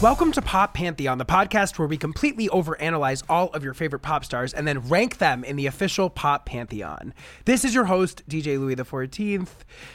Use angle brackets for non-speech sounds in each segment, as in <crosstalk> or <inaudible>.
Welcome to Pop Pantheon, the podcast where we completely overanalyze all of your favorite pop stars and then rank them in the official Pop Pantheon. This is your host, DJ Louie XIV,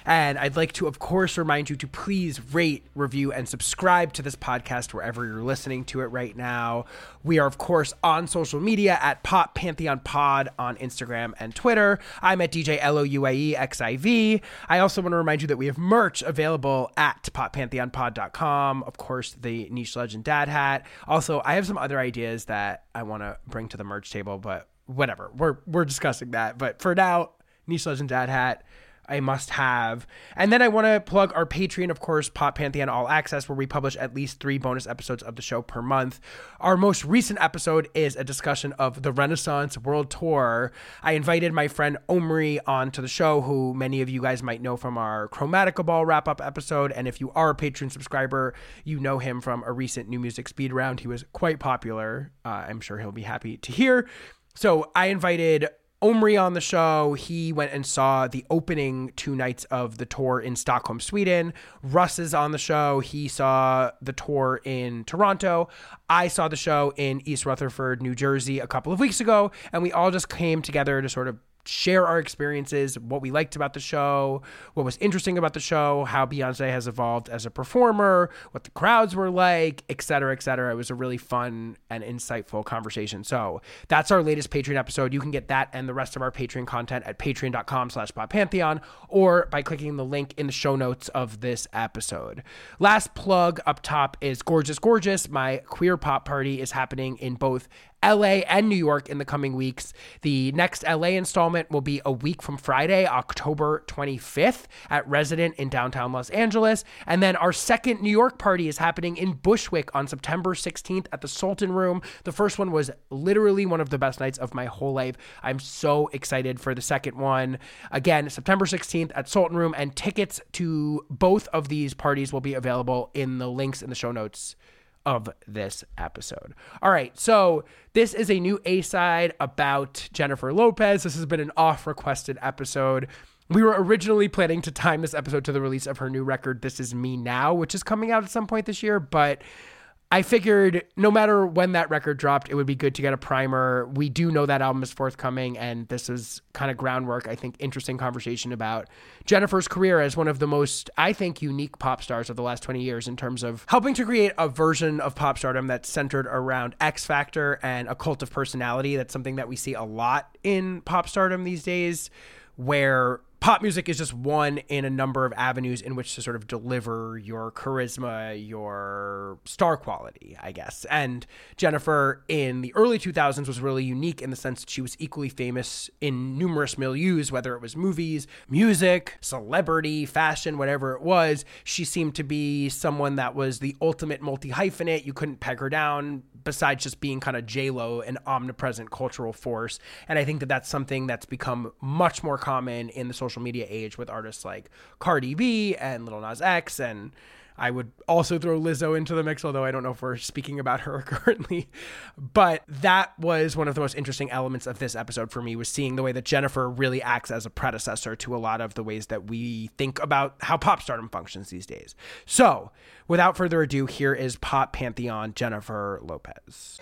and I'd like to, of course, remind you to please rate, review, and subscribe to this podcast wherever you're listening to it right now. We are, of course, on social media at Pop Pantheon Pod on Instagram and Twitter. I'm at DJ LOUIE XIV. I also want to remind you that we have merch available at poppantheonpod.com. Of course, the niche legend dad hat. Also, I have some other ideas that I want to bring to the merch table, but whatever. We're we're discussing that. But for now, niche legend dad hat a must have. And then I want to plug our Patreon, of course, Pop Pantheon All Access, where we publish at least three bonus episodes of the show per month. Our most recent episode is a discussion of the Renaissance World Tour. I invited my friend Omri onto the show, who many of you guys might know from our Chromatica Ball wrap up episode. And if you are a Patreon subscriber, you know him from a recent new music speed round. He was quite popular. Uh, I'm sure he'll be happy to hear. So I invited Omri on the show. He went and saw the opening two nights of the tour in Stockholm, Sweden. Russ is on the show. He saw the tour in Toronto. I saw the show in East Rutherford, New Jersey a couple of weeks ago, and we all just came together to sort of share our experiences, what we liked about the show, what was interesting about the show, how Beyonce has evolved as a performer, what the crowds were like, et cetera, et cetera. It was a really fun and insightful conversation. So that's our latest Patreon episode. You can get that and the rest of our Patreon content at patreon.com slash Pantheon or by clicking the link in the show notes of this episode. Last plug up top is Gorgeous Gorgeous. My queer pop party is happening in both LA and New York in the coming weeks. The next LA installment will be a week from Friday, October 25th at Resident in downtown Los Angeles. And then our second New York party is happening in Bushwick on September 16th at the Sultan Room. The first one was literally one of the best nights of my whole life. I'm so excited for the second one. Again, September 16th at Sultan Room, and tickets to both of these parties will be available in the links in the show notes of this episode. All right, so this is a new A side about Jennifer Lopez. This has been an off requested episode. We were originally planning to time this episode to the release of her new record, This Is Me Now, which is coming out at some point this year, but I figured no matter when that record dropped, it would be good to get a primer. We do know that album is forthcoming, and this is kind of groundwork. I think interesting conversation about Jennifer's career as one of the most, I think, unique pop stars of the last 20 years in terms of helping to create a version of pop stardom that's centered around X Factor and a cult of personality. That's something that we see a lot in pop stardom these days, where pop music is just one in a number of avenues in which to sort of deliver your charisma, your star quality, I guess. And Jennifer in the early 2000s was really unique in the sense that she was equally famous in numerous milieus, whether it was movies, music, celebrity, fashion, whatever it was. She seemed to be someone that was the ultimate multi hyphenate. You couldn't peg her down besides just being kind of J Lo, an omnipresent cultural force. And I think that that's something that's become much more common in the social media age with artists like Cardi B and Lil Nas X and I would also throw Lizzo into the mix, although I don't know if we're speaking about her <laughs> currently. But that was one of the most interesting elements of this episode for me was seeing the way that Jennifer really acts as a predecessor to a lot of the ways that we think about how pop stardom functions these days. So, without further ado, here is Pop Pantheon Jennifer Lopez.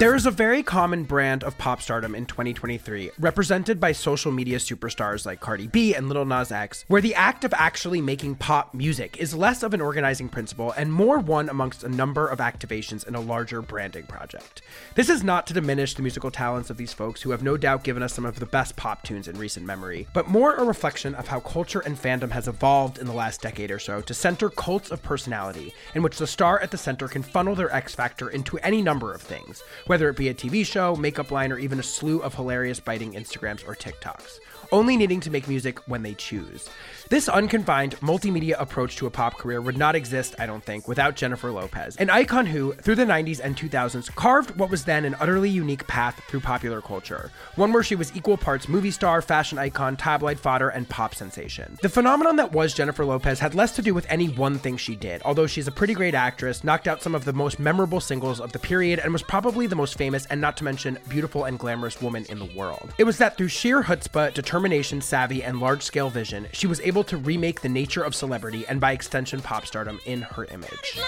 There is a very common brand of pop stardom in 2023, represented by social media superstars like Cardi B and Lil Nas X, where the act of actually making pop music is less of an organizing principle and more one amongst a number of activations in a larger branding project. This is not to diminish the musical talents of these folks who have no doubt given us some of the best pop tunes in recent memory, but more a reflection of how culture and fandom has evolved in the last decade or so to center cults of personality, in which the star at the center can funnel their X factor into any number of things whether it be a TV show, makeup line, or even a slew of hilarious biting Instagrams or TikToks, only needing to make music when they choose. This unconfined multimedia approach to a pop career would not exist, I don't think, without Jennifer Lopez, an icon who, through the 90s and 2000s, carved what was then an utterly unique path through popular culture, one where she was equal parts movie star, fashion icon, tabloid fodder, and pop sensation. The phenomenon that was Jennifer Lopez had less to do with any one thing she did, although she's a pretty great actress, knocked out some of the most memorable singles of the period, and was probably the most famous and not to mention beautiful and glamorous woman in the world. It was that through sheer chutzpah, determination, savvy, and large scale vision, she was able to remake the nature of celebrity and by extension pop stardom in her image.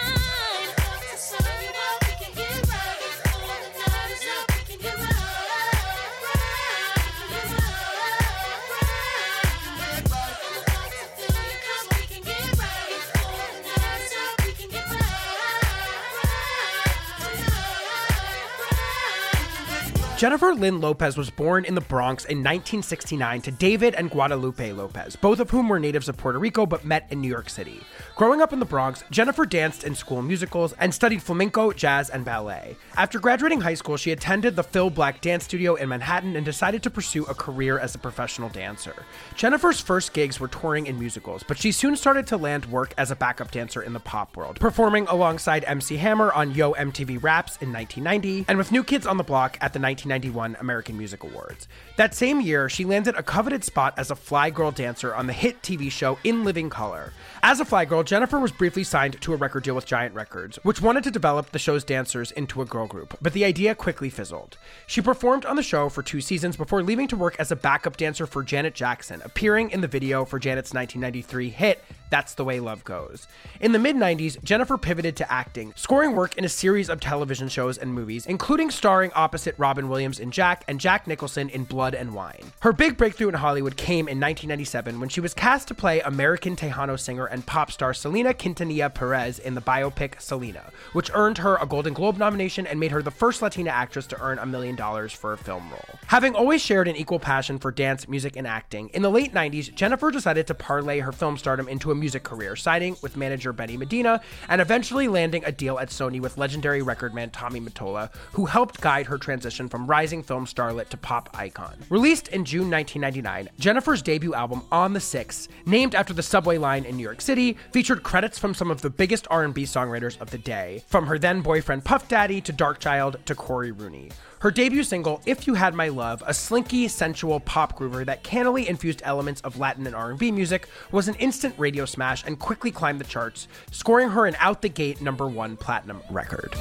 Jennifer Lynn Lopez was born in the Bronx in 1969 to David and Guadalupe Lopez, both of whom were natives of Puerto Rico but met in New York City. Growing up in the Bronx, Jennifer danced in school musicals and studied flamenco, jazz, and ballet. After graduating high school, she attended the Phil Black Dance Studio in Manhattan and decided to pursue a career as a professional dancer. Jennifer's first gigs were touring in musicals, but she soon started to land work as a backup dancer in the pop world, performing alongside MC Hammer on Yo MTV Raps in 1990 and with New Kids on the Block at the 1991 American Music Awards. That same year, she landed a coveted spot as a fly girl dancer on the hit TV show In Living Color. As a fly girl, Jennifer was briefly signed to a record deal with Giant Records, which wanted to develop the show's dancers into a girl group, but the idea quickly fizzled. She performed on the show for two seasons before leaving to work as a backup dancer for Janet Jackson, appearing in the video for Janet's 1993 hit that's the Way Love Goes. In the mid 90s, Jennifer pivoted to acting, scoring work in a series of television shows and movies, including starring opposite Robin Williams in Jack and Jack Nicholson in Blood and Wine. Her big breakthrough in Hollywood came in 1997 when she was cast to play American Tejano singer and pop star Selena Quintanilla Perez in the biopic Selena, which earned her a Golden Globe nomination and made her the first Latina actress to earn a million dollars for a film role. Having always shared an equal passion for dance, music, and acting, in the late 90s, Jennifer decided to parlay her film stardom into a music career, signing with manager Benny Medina and eventually landing a deal at Sony with legendary record man Tommy Mottola, who helped guide her transition from rising film starlet to pop icon. Released in June 1999, Jennifer's debut album On the Six, named after the subway line in New York City, featured credits from some of the biggest R&B songwriters of the day, from her then boyfriend Puff Daddy to Darkchild to Cory Rooney. Her debut single, If You Had My Love, a slinky, sensual pop groover that cannily infused elements of Latin and R&B music, was an instant radio smash and quickly climbed the charts, scoring her an out-the-gate number 1 platinum record.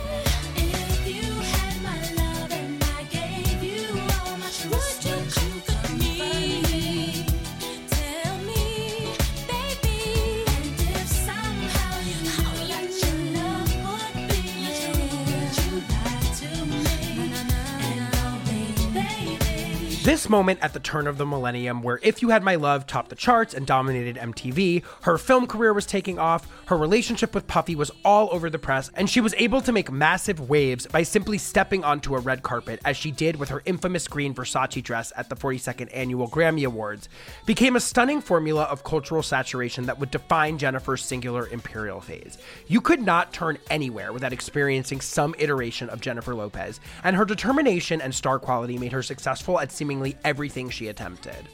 This moment at the turn of the millennium, where If You Had My Love topped the charts and dominated MTV, her film career was taking off, her relationship with Puffy was all over the press, and she was able to make massive waves by simply stepping onto a red carpet, as she did with her infamous green Versace dress at the 42nd Annual Grammy Awards, became a stunning formula of cultural saturation that would define Jennifer's singular imperial phase. You could not turn anywhere without experiencing some iteration of Jennifer Lopez, and her determination and star quality made her successful at seemingly seemingly everything she attempted.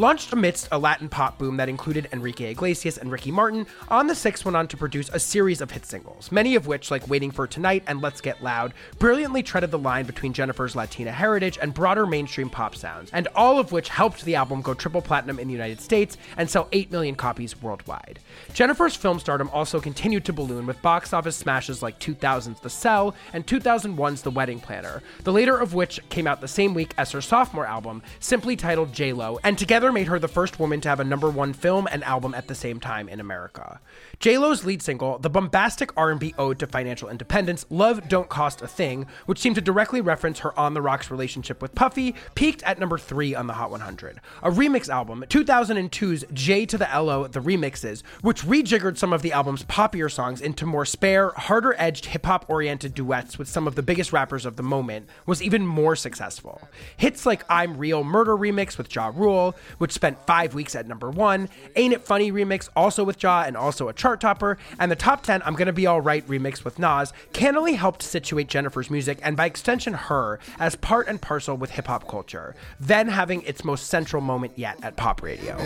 Launched amidst a Latin pop boom that included Enrique Iglesias and Ricky Martin, On the Six went on to produce a series of hit singles, many of which, like Waiting for Tonight and Let's Get Loud, brilliantly treaded the line between Jennifer's Latina heritage and broader mainstream pop sounds, and all of which helped the album go triple platinum in the United States and sell 8 million copies worldwide. Jennifer's film stardom also continued to balloon with box office smashes like 2000's The Cell and 2001's The Wedding Planner, the later of which came out the same week as her sophomore album, simply titled J-Lo, and together made her the first woman to have a number one film and album at the same time in America. J-Lo's lead single, the bombastic R&B ode to financial independence, Love Don't Cost a Thing, which seemed to directly reference her on the rocks relationship with Puffy, peaked at number 3 on the Hot 100. A remix album, 2002's J to the LO The Remixes, which rejiggered some of the album's poppier songs into more spare, harder-edged hip-hop oriented duets with some of the biggest rappers of the moment, was even more successful. Hits like I'm Real Murder remix with Ja Rule, which spent 5 weeks at number 1, Ain't It Funny remix also with Ja and also a chart topper, and the top 10 I'm Gonna Be Alright remix with Nas cannily helped situate Jennifer's music and by extension her as part and parcel with hip hop culture, then having its most central moment yet at pop radio.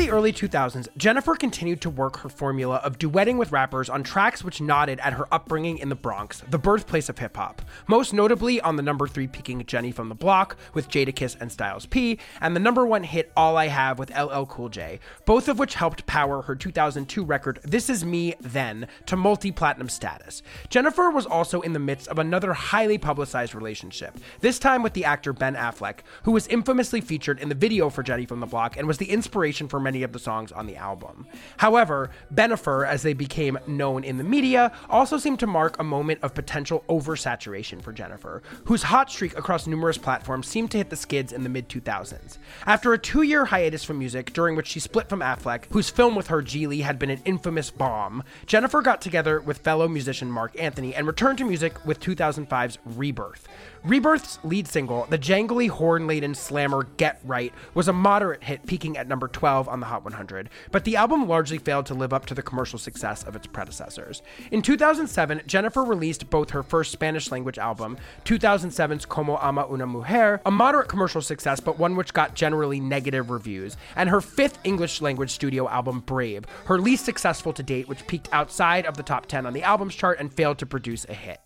The early 2000s, Jennifer continued to work her formula of duetting with rappers on tracks which nodded at her upbringing in the Bronx, the birthplace of hip hop. Most notably on the number three peaking Jenny from the Block with Jadakiss and Styles P, and the number one hit All I Have with LL Cool J, both of which helped power her 2002 record This Is Me Then to multi platinum status. Jennifer was also in the midst of another highly publicized relationship, this time with the actor Ben Affleck, who was infamously featured in the video for Jenny from the Block and was the inspiration for many of the songs on the album. However, Bennifer, as they became known in the media, also seemed to mark a moment of potential oversaturation for Jennifer, whose hot streak across numerous platforms seemed to hit the skids in the mid 2000s. After a two year hiatus from music, during which she split from Affleck, whose film with her, Gigli, had been an infamous bomb, Jennifer got together with fellow musician Marc Anthony and returned to music with 2005's Rebirth. Rebirth's lead single, the jangly horn laden slammer Get Right, was a moderate hit, peaking at number 12 on the Hot 100, but the album largely failed to live up to the commercial success of its predecessors. In 2007, Jennifer released both her first Spanish language album, 2007's Como Ama Una Mujer, a moderate commercial success, but one which got generally negative reviews, and her fifth English language studio album, Brave, her least successful to date, which peaked outside of the top 10 on the albums chart and failed to produce a hit.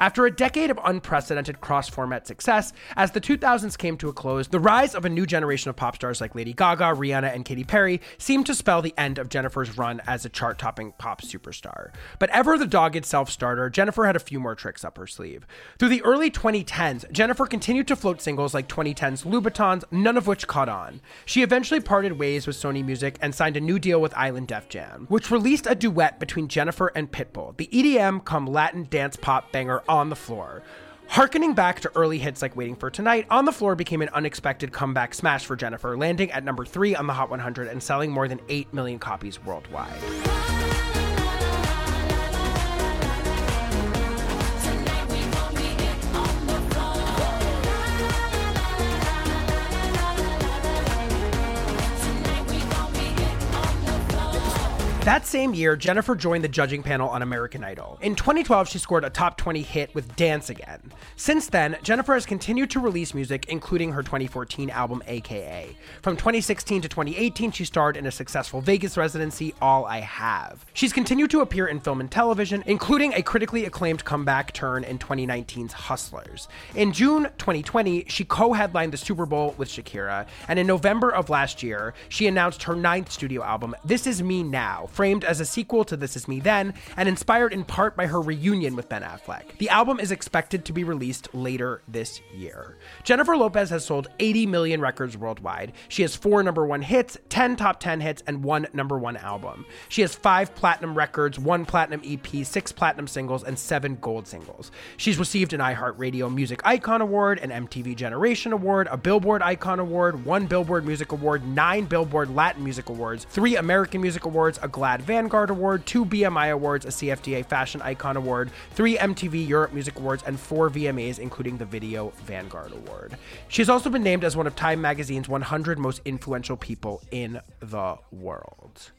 After a decade of unprecedented cross format success, as the 2000s came to a close, the rise of a new generation of pop stars like Lady Gaga, Rihanna, and Katy Perry seemed to spell the end of Jennifer's run as a chart topping pop superstar. But ever the dogged self starter, Jennifer had a few more tricks up her sleeve. Through the early 2010s, Jennifer continued to float singles like 2010's Louboutins, none of which caught on. She eventually parted ways with Sony Music and signed a new deal with Island Def Jam, which released a duet between Jennifer and Pitbull, the EDM come Latin dance pop banger on the floor. Harkening back to early hits like Waiting for Tonight, On the Floor became an unexpected comeback smash for Jennifer, landing at number 3 on the Hot 100 and selling more than 8 million copies worldwide. That same year, Jennifer joined the judging panel on American Idol. In 2012, she scored a top 20 hit with Dance Again. Since then, Jennifer has continued to release music, including her 2014 album AKA. From 2016 to 2018, she starred in a successful Vegas residency, All I Have. She's continued to appear in film and television, including a critically acclaimed comeback turn in 2019's Hustlers. In June 2020, she co headlined the Super Bowl with Shakira, and in November of last year, she announced her ninth studio album, This Is Me Now framed as a sequel to This Is Me Then, and inspired in part by her reunion with Ben Affleck. The album is expected to be released later this year. Jennifer Lopez has sold 80 million records worldwide. She has four number one hits, 10 top 10 hits, and one number one album. She has five platinum records, one platinum EP, six platinum singles, and seven gold singles. She's received an iHeartRadio Music Icon Award, an MTV Generation Award, a Billboard Icon Award, one Billboard Music Award, nine Billboard Latin Music Awards, three American Music Awards, a GLAAD Vanguard Award, two BMI Awards, a CFDA Fashion Icon Award, three MTV Europe Music Awards, and four VMAs, including the Video Vanguard Award. She has also been named as one of Time Magazine's 100 most influential people in the world.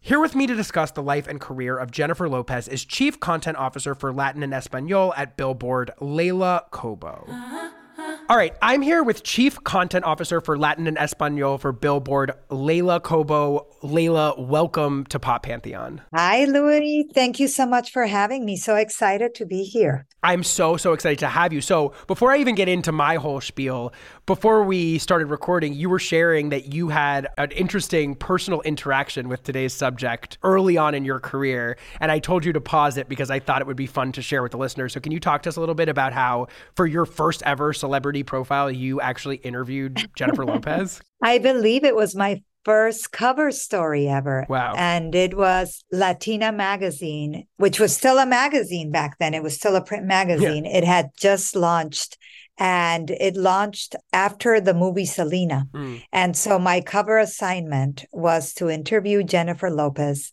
Here with me to discuss the life and career of Jennifer Lopez is Chief Content Officer for Latin and Espanol at Billboard, Leila Cobo. Uh-huh. All right, I'm here with Chief Content Officer for Latin and Espanol for Billboard, Leila Cobo. Leila, welcome to Pop Pantheon. Hi, Louie. Thank you so much for having me. So excited to be here. I'm so, so excited to have you. So, before I even get into my whole spiel, before we started recording, you were sharing that you had an interesting personal interaction with today's subject early on in your career. And I told you to pause it because I thought it would be fun to share with the listeners. So, can you talk to us a little bit about how, for your first ever celebrity profile, you actually interviewed <laughs> Jennifer Lopez? I believe it was my first cover story ever. Wow. And it was Latina Magazine, which was still a magazine back then. It was still a print magazine. Yeah. It had just launched and it launched after the movie Selena. Mm. And so my cover assignment was to interview Jennifer Lopez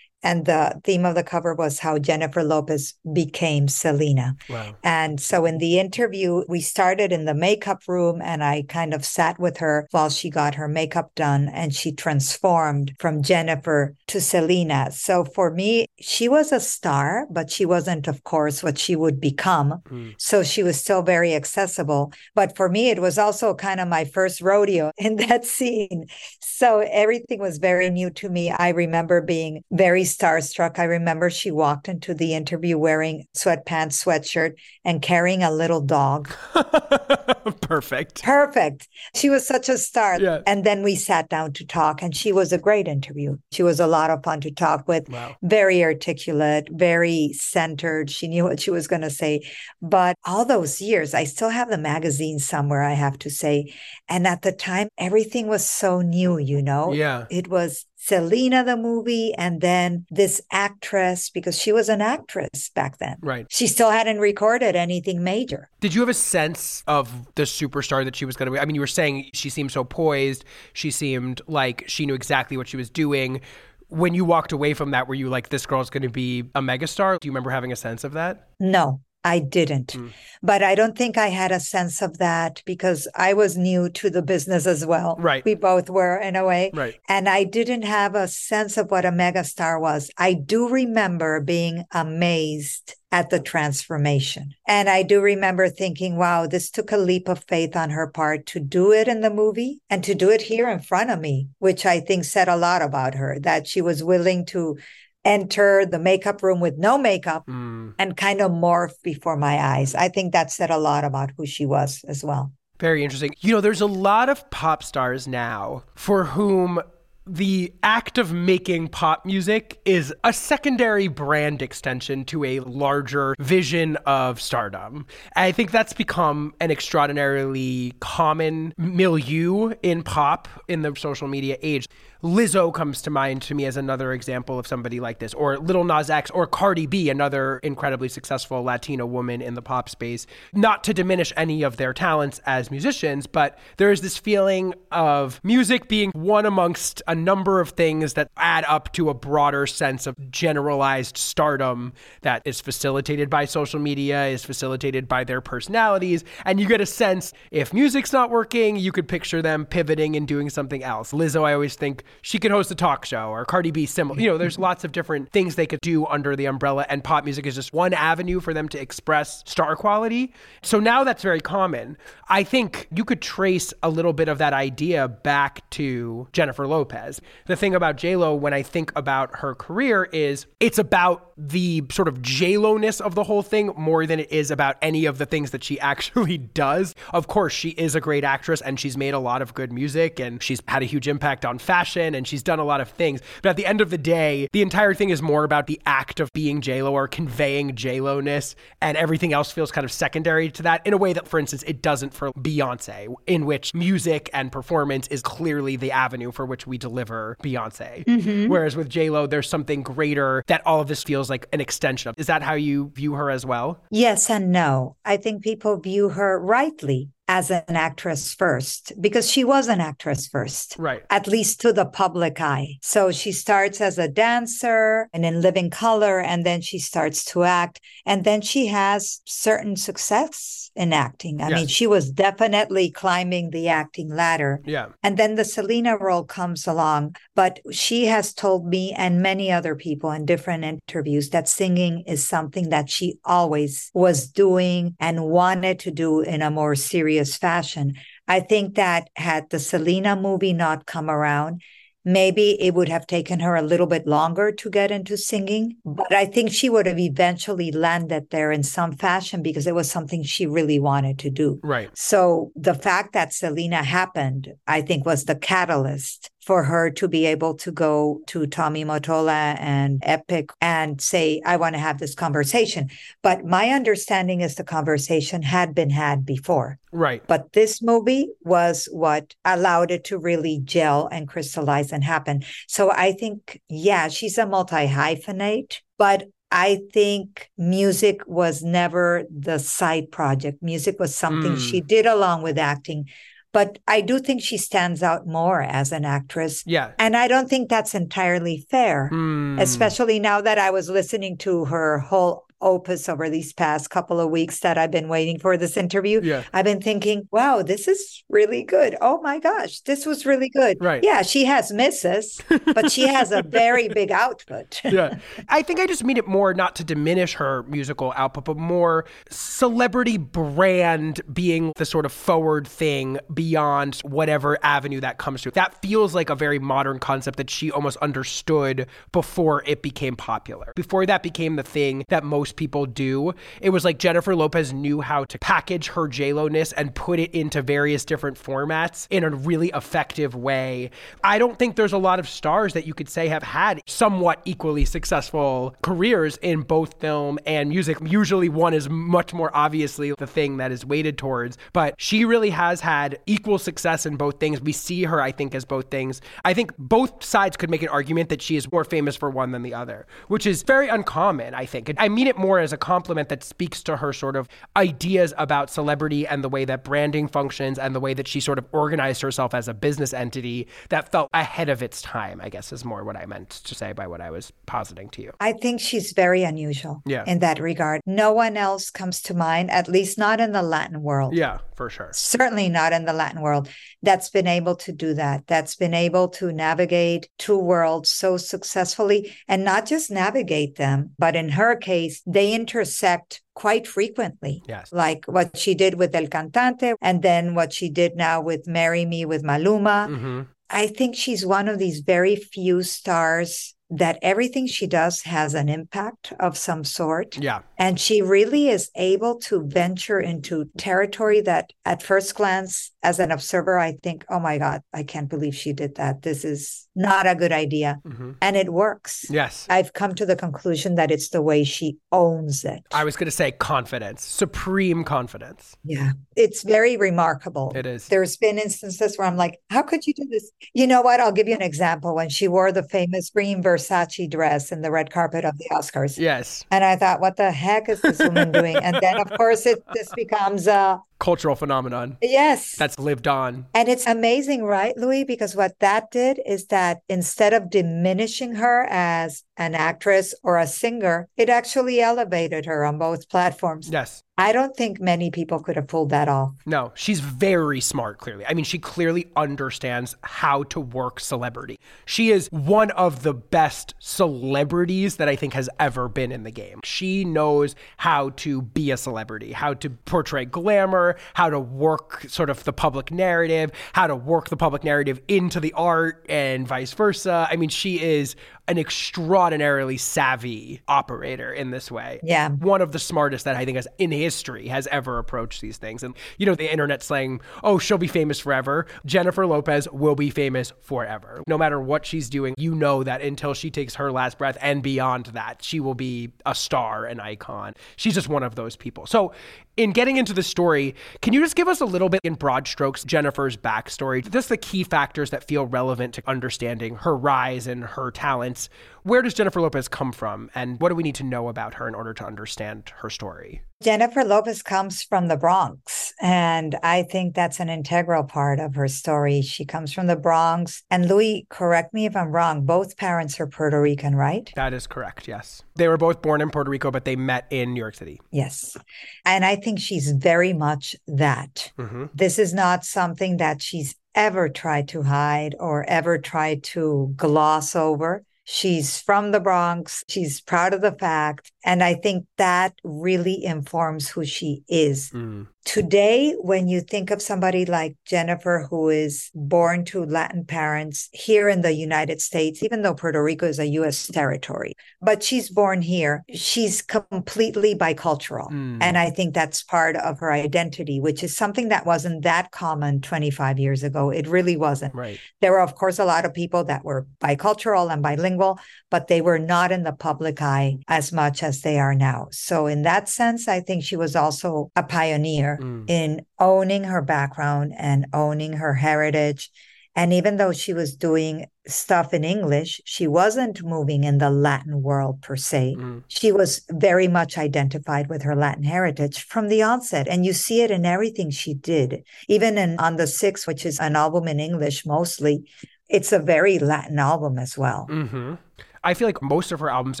And the theme of the cover was how Jennifer Lopez became Selena. Wow. And so in the interview, we started in the makeup room and I kind of sat with her while she got her makeup done and she transformed from Jennifer to Selena. So for me, she was a star, but she wasn't, of course, what she would become. Mm. So she was still very accessible. But for me, it was also kind of my first rodeo <laughs> in that scene. So everything was very new to me. I remember being very starstruck. I remember she walked into the interview wearing sweatpants, sweatshirt, and carrying a little dog. <laughs> Perfect. Perfect. She was such a star. Yeah. And then we sat down to talk, and she was a great interview. She was a lot of fun to talk with, Wow. very articulate, very centered. She knew what she was going to say. But all those years, I still have the magazine somewhere, I have to say. And at the time, everything was so new, you know? Yeah. It was Selena, the movie, and then this actress, because she was an actress back then. Right. She still hadn't recorded anything major. Did you have a sense of the superstar that she was going to be? I mean, you were saying she seemed so poised. She seemed like she knew exactly what she was doing. When you walked away from that, were you like, this girl's going to be a megastar? Do you remember having a sense of that? No, I didn't. Mm. But I don't think I had a sense of that because I was new to the business as well. Right. We both were in a way. Right. And I didn't have a sense of what a megastar was. I do remember being amazed at the transformation. And I do remember thinking, wow, this took a leap of faith on her part to do it in the movie and to do it here in front of me, which I think said a lot about her that she was willing to enter the makeup room with no makeup Mm. and kind of morph before my eyes. I think that said a lot about who she was as well. Very interesting. You know, there's a lot of pop stars now for whom the act of making pop music is a secondary brand extension to a larger vision of stardom. I think that's become an extraordinarily common milieu in pop in the social media age. Lizzo comes to mind to me as another example of somebody like this, or Lil Nas X, or Cardi B, another incredibly successful Latina woman in the pop space. Not to diminish any of their talents as musicians, but there is this feeling of music being one amongst a number of things that add up to a broader sense of generalized stardom that is facilitated by social media, is facilitated by their personalities. And you get a sense if music's not working, you could picture them pivoting and doing something else. Lizzo, I always think she could host a talk show, or Cardi B, similar. You know, there's mm-hmm. lots of different things they could do under the umbrella, and pop music is just one avenue for them to express star quality. So now that's very common. I think you could trace a little bit of that idea back to Jennifer Lopez. The thing about J-Lo, when I think about her career, is it's about the sort of J-Lo-ness of the whole thing more than it is about any of the things that she <laughs> actually does. Of course, she is a great actress and she's made a lot of good music and she's had a huge impact on fashion and she's done a lot of things. But at the end of the day, the entire thing is more about the act of being J-Lo or conveying J-Lo-ness and everything else feels kind of secondary to that in a way that, for instance, it doesn't for Beyonce, in which music and performance is clearly the avenue for which we deliver Beyonce. Mm-hmm. Whereas with J-Lo, there's something greater that all of this feels like an extension of. Is that how you view her as well? Yes and no. I think people view her rightly as an actress first because she was an actress first. Right. At least to the public eye. So she starts as a dancer and in living color, and then she starts to act. And then she has certain success in acting. I Yes. mean, she was definitely climbing the acting ladder. Yeah. And then the Selena role comes along. But she has told me and many other people in different interviews that singing is something that she always was doing and wanted to do in a more serious fashion. I think that had the Selena movie not come around, maybe it would have taken her a little bit longer to get into singing. But I think she would have eventually landed there in some fashion because it was something she really wanted to do. Right. So the fact that Selena happened, I think, was the catalyst for her to be able to go to Tommy Mottola and Epic and say, I want to have this conversation. But my understanding is the conversation had been had before. Right. But this movie was what allowed it to really gel and crystallize and happen. So I think, yeah, she's a multi hyphenate, but I think music was never the side project. Music was something Mm. she did along with acting. But I do think she stands out more as an actress. Yeah. And I don't think that's entirely fair, Mm. especially now that I was listening to her whole opus over these past couple of weeks that I've been waiting for this interview. Yeah. I've been thinking, wow, this is really good. Oh my gosh, this was really good. Right. Yeah, she has misses, but she has a very <laughs> big output. yeah. I think I just mean it more not to diminish her musical output, but more celebrity brand being the sort of forward thing beyond whatever avenue that comes through. That feels like a very modern concept that she almost understood before it became popular. Before that became the thing that most people do, it was like Jennifer Lopez knew how to package her JLo-ness and put it into various different formats in a really effective way. I don't think there's a lot of stars that you could say have had somewhat equally successful careers in both film and music. Usually one is much more obviously the thing that is weighted towards, but she really has had equal success in both things. We see her, I think, as both things. I think both sides could make an argument that she is more famous for one than the other, which is very uncommon, I think. I mean it more as a compliment that speaks to her sort of ideas about celebrity and the way that branding functions and the way that she sort of organized herself as a business entity that felt ahead of its time, I guess is more what I meant to say by what I was positing to you. I think she's very unusual Yeah. in that regard. No one else comes to mind, at least not in the Latin world. Yeah, for sure. Certainly not in the Latin world that's been able to do that, that's been able to navigate two worlds so successfully and not just navigate them, but in her case, they intersect quite frequently. Yes. Like what she did with El Cantante and then what she did now with Marry Me with Maluma. hmm I think she's one of these very few stars that everything she does has an impact of some sort. Yeah. And she really is able to venture into territory that, at first glance, as an observer, I think, oh my God, I can't believe she did that. This is not a good idea. hmm And it works. Yes. I've come to the conclusion that it's the way she owns it. I was going to say confidence, supreme confidence. yeah. It's very remarkable. It is. There's been instances where I'm like, how could you do this? You know what? I'll give you an example. When she wore the famous green Versace dress in the red carpet of the Oscars. Yes. And I thought, what the heck is this woman doing? And then, of course, it this becomes a Cultural phenomenon yes. that's lived on. and it's amazing, right, Louie? Because what that did is that instead of diminishing her as an actress or a singer, it actually elevated her on both platforms. Yes. I don't think many people could have pulled that off. No, she's very smart, clearly. I mean, she clearly understands how to work celebrity. She is one of the best celebrities that I think has ever been in the game. She knows how to be a celebrity, how to portray glamour, how to work sort of the public narrative, how to work the public narrative into the art and vice versa. I mean, she is an extraordinarily savvy operator in this way Yeah. one of the smartest that I think has in history has ever approached these things. And you know, the internet saying, "Oh, she'll be famous forever." Jennifer Lopez will be famous forever. No matter what she's doing, you know that until she takes her last breath and beyond that, she will be a star, an icon. She's just one of those people. So, in getting into the story, can you just give us a little bit in broad strokes Jennifer's backstory, just the key factors that feel relevant to understanding her rise and her talents? Where does Jennifer Lopez come from, and what do we need to know about her in order to understand her story? Jennifer Lopez comes from the Bronx, and I think that's an integral part of her story. She comes from the Bronx. And Louie, correct me if I'm wrong, both parents are Puerto Rican, right? That is correct, yes. They were both born in Puerto Rico, but they met in New York City. Yes. And I think she's very much that. hmm This is not something that she's ever tried to hide or ever tried to gloss over. She's from the Bronx. She's proud of the fact. And I think that really informs who she is. Mm. Today, when you think of somebody like Jennifer, who is born to Latin parents here in the United States, even though Puerto Rico is a US territory, but she's born here, she's completely bicultural. Mm. And I think that's part of her identity, which is something that wasn't that common 25 years ago. It really wasn't. Right. There were, of course, a lot of people that were bicultural and bilingual, but they were not in the public eye as much as they are now. So, in that sense, I think she was also a pioneer Mm. in owning her background and owning her heritage And even though she was doing stuff in English, she wasn't moving in the Latin world per se. Mm. She was very much identified with her Latin heritage from the onset. And you see it in everything she did, even in On the Six, which is an album in English mostly. It's a very Latin album as well. Mm-hmm. I feel like most of her albums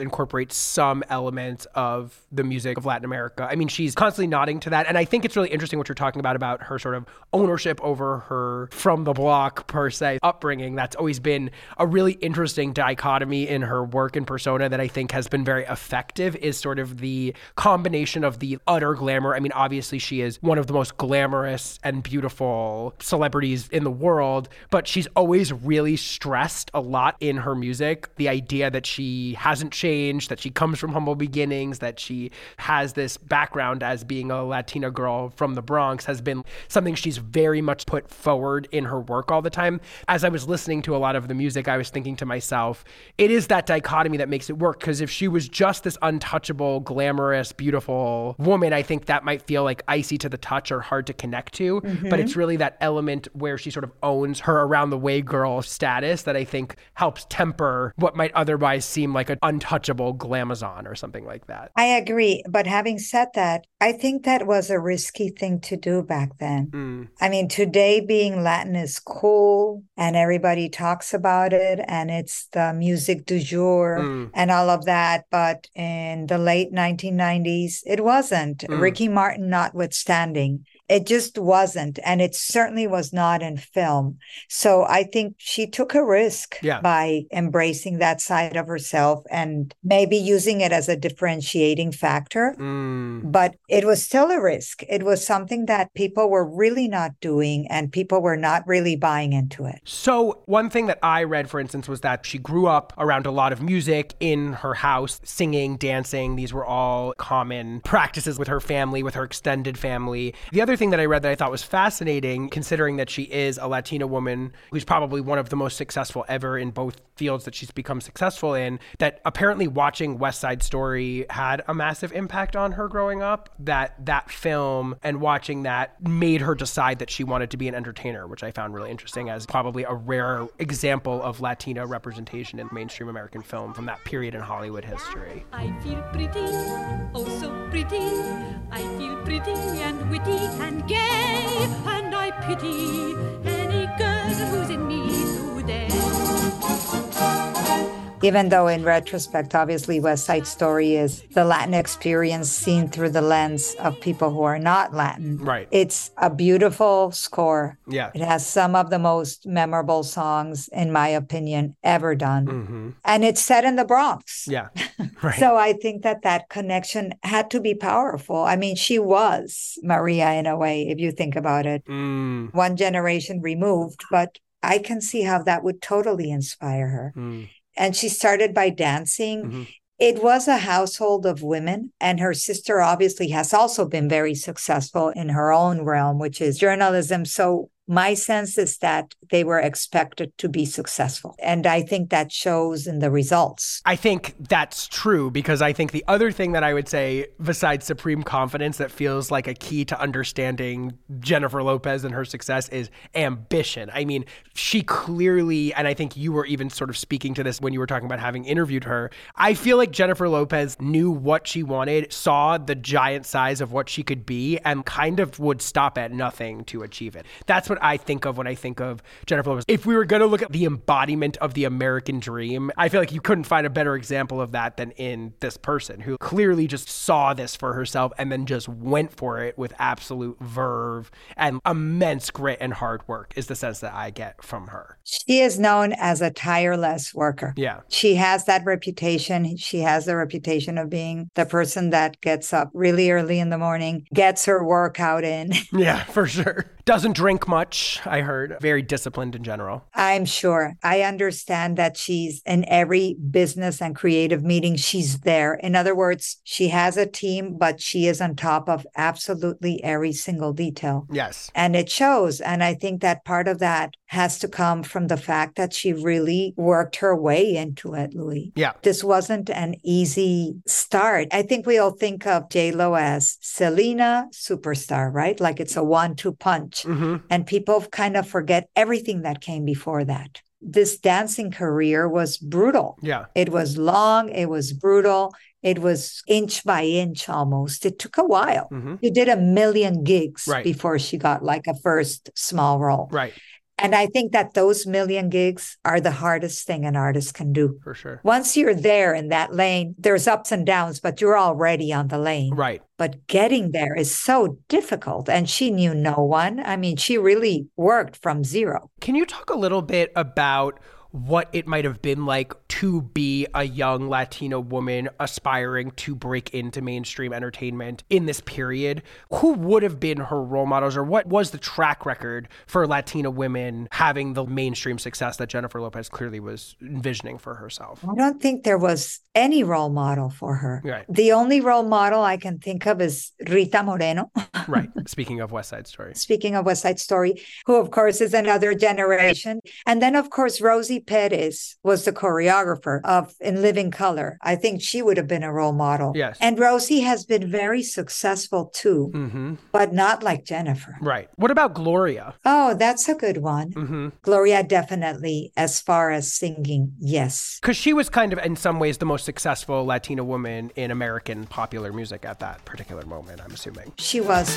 incorporate some element of the music of Latin America. I mean, she's constantly nodding to that. And I think it's really interesting what you're talking about, about her sort of ownership over her from the block per se upbringing. That's always been a really interesting dichotomy in her work and persona that I think has been very effective is sort of the combination of the utter glamour. I mean, obviously she is one of the most glamorous and beautiful celebrities in the world, but she's always really stressed a lot in her music. The idea that she hasn't changed, that she comes from humble beginnings, that she has this background as being a Latina girl from the Bronx has been something she's very much put forward in her work all the time. As I was listening to a lot of the music, I was thinking to myself, it is that dichotomy that makes it work. Because if she was just this untouchable, glamorous, beautiful woman, I think that might feel like icy to the touch or hard to connect to. Mm-hmm. But it's really that element where she sort of owns her around the way girl status that I think helps temper what might otherwise seem like an untouchable glamazon or something like that. I agree. But having said that, I think that was a risky thing to do back then. Mm. I mean, today being Latin is cool and everybody talks about it and it's the music du jour mm. and all of that. But in the late 1990s, it wasn't. Mm. Ricky Martin notwithstanding. It just wasn't. And it certainly was not in film. So I think she took a risk yeah. by embracing that side of herself and maybe using it as a differentiating factor. Mm. But it was still a risk. It was something that people were really not doing and people were not really buying into it. So, one thing that I read, for instance, was that she grew up around a lot of music in her house, singing, dancing. These were all common practices with her family, with her extended family. The other thing that I read that I thought was fascinating, considering that she is a Latina woman who's probably one of the most successful ever in both fields that she's become successful in, that apparently watching West Side Story had a massive impact on her growing up. That that film and watching that made her decide that she wanted to be an entertainer, which I found really interesting as probably a rare example of Latina representation in mainstream American film from that period in Hollywood history. I feel pretty, oh so pretty. I feel pretty and witty and gay, and I pity any girl Even though, in retrospect, obviously, West Side Story is the Latin experience seen through the lens of people who are not Latin. Right. It's a beautiful score. Yeah. It has some of the most memorable songs, in my opinion, ever done. Mm-hmm. And it's set in the Bronx. Yeah. <laughs> Right. so I think that that connection had to be powerful. I mean, she was Maria in a way, if you think about it. Mm. One generation removed, but I can see how that would totally inspire her. Mm and she started by dancing. Mm-hmm. It was a household of women, and her sister obviously has also been very successful in her own realm, which is journalism. So my sense is that they were expected to be successful. And I think that shows in the results. I think that's true because I think the other thing that I would say, besides supreme confidence, that feels like a key to understanding Jennifer Lopez and her success is ambition. I mean, she clearly, and I think you were even sort of speaking to this when you were talking about having interviewed her. I feel like Jennifer Lopez knew what she wanted, saw the giant size of what she could be, and kind of would stop at nothing to achieve it. That's what I think of when I think of Jennifer Lopez. If we were going to look at the embodiment of the American dream, I feel like you couldn't find a better example of that than in this person who clearly just saw this for herself and then just went for it with absolute verve and immense grit and hard work, is the sense that I get from her. She is known as a tireless worker. Yeah. She has that reputation. She has the reputation of being the person that gets up really early in the morning, gets her workout in. <laughs> Yeah, for sure. Doesn't drink much, I heard. Very disciplined in general. I'm sure. I understand that she's in every business and creative meeting, she's there. In other words, she has a team, but she is on top of absolutely every single detail. Yes. And it shows. And I think that part of that has to come from the fact that she really worked her way into it, Louie. Yeah. This wasn't an easy start. I think we all think of J Lo as Selena superstar, right? Like it's a one-two punch. Mm-hmm. And people kind of forget everything that came before that. This dancing career was brutal. Yeah. It was long, it was brutal, it was inch by inch almost. It took a while. hmm She did a million gigs Right. before she got like a first small role. Right. And I think that those million gigs are the hardest thing an artist can do. For sure. Once you're there in that lane, there's ups and downs, but you're already on the lane. Right. But getting there is so difficult. And she knew no one. I mean, she really worked from zero. Can you talk a little bit about what it might have been like to be a young Latino woman aspiring to break into mainstream entertainment in this period? Who would have been her role models, or what was the track record for Latina women having the mainstream success that Jennifer Lopez clearly was envisioning for herself? I don't think there was any role model for her. Right. The only role model I can think of is Rita Moreno. <laughs> Right. Speaking of West Side Story. Speaking of West Side Story, who of course is another generation. And then of course Rosie Perez was the choreographer of In Living Color. I think she would have been a role model. Yes. And Rosie has been very successful too, hmm but not like Jennifer. Right. What about Gloria? Oh, that's a good one. hmm Gloria definitely as far as singing, yes. Because she was kind of, in some ways, the most successful Latina woman in American popular music at that particular moment, I'm assuming. She was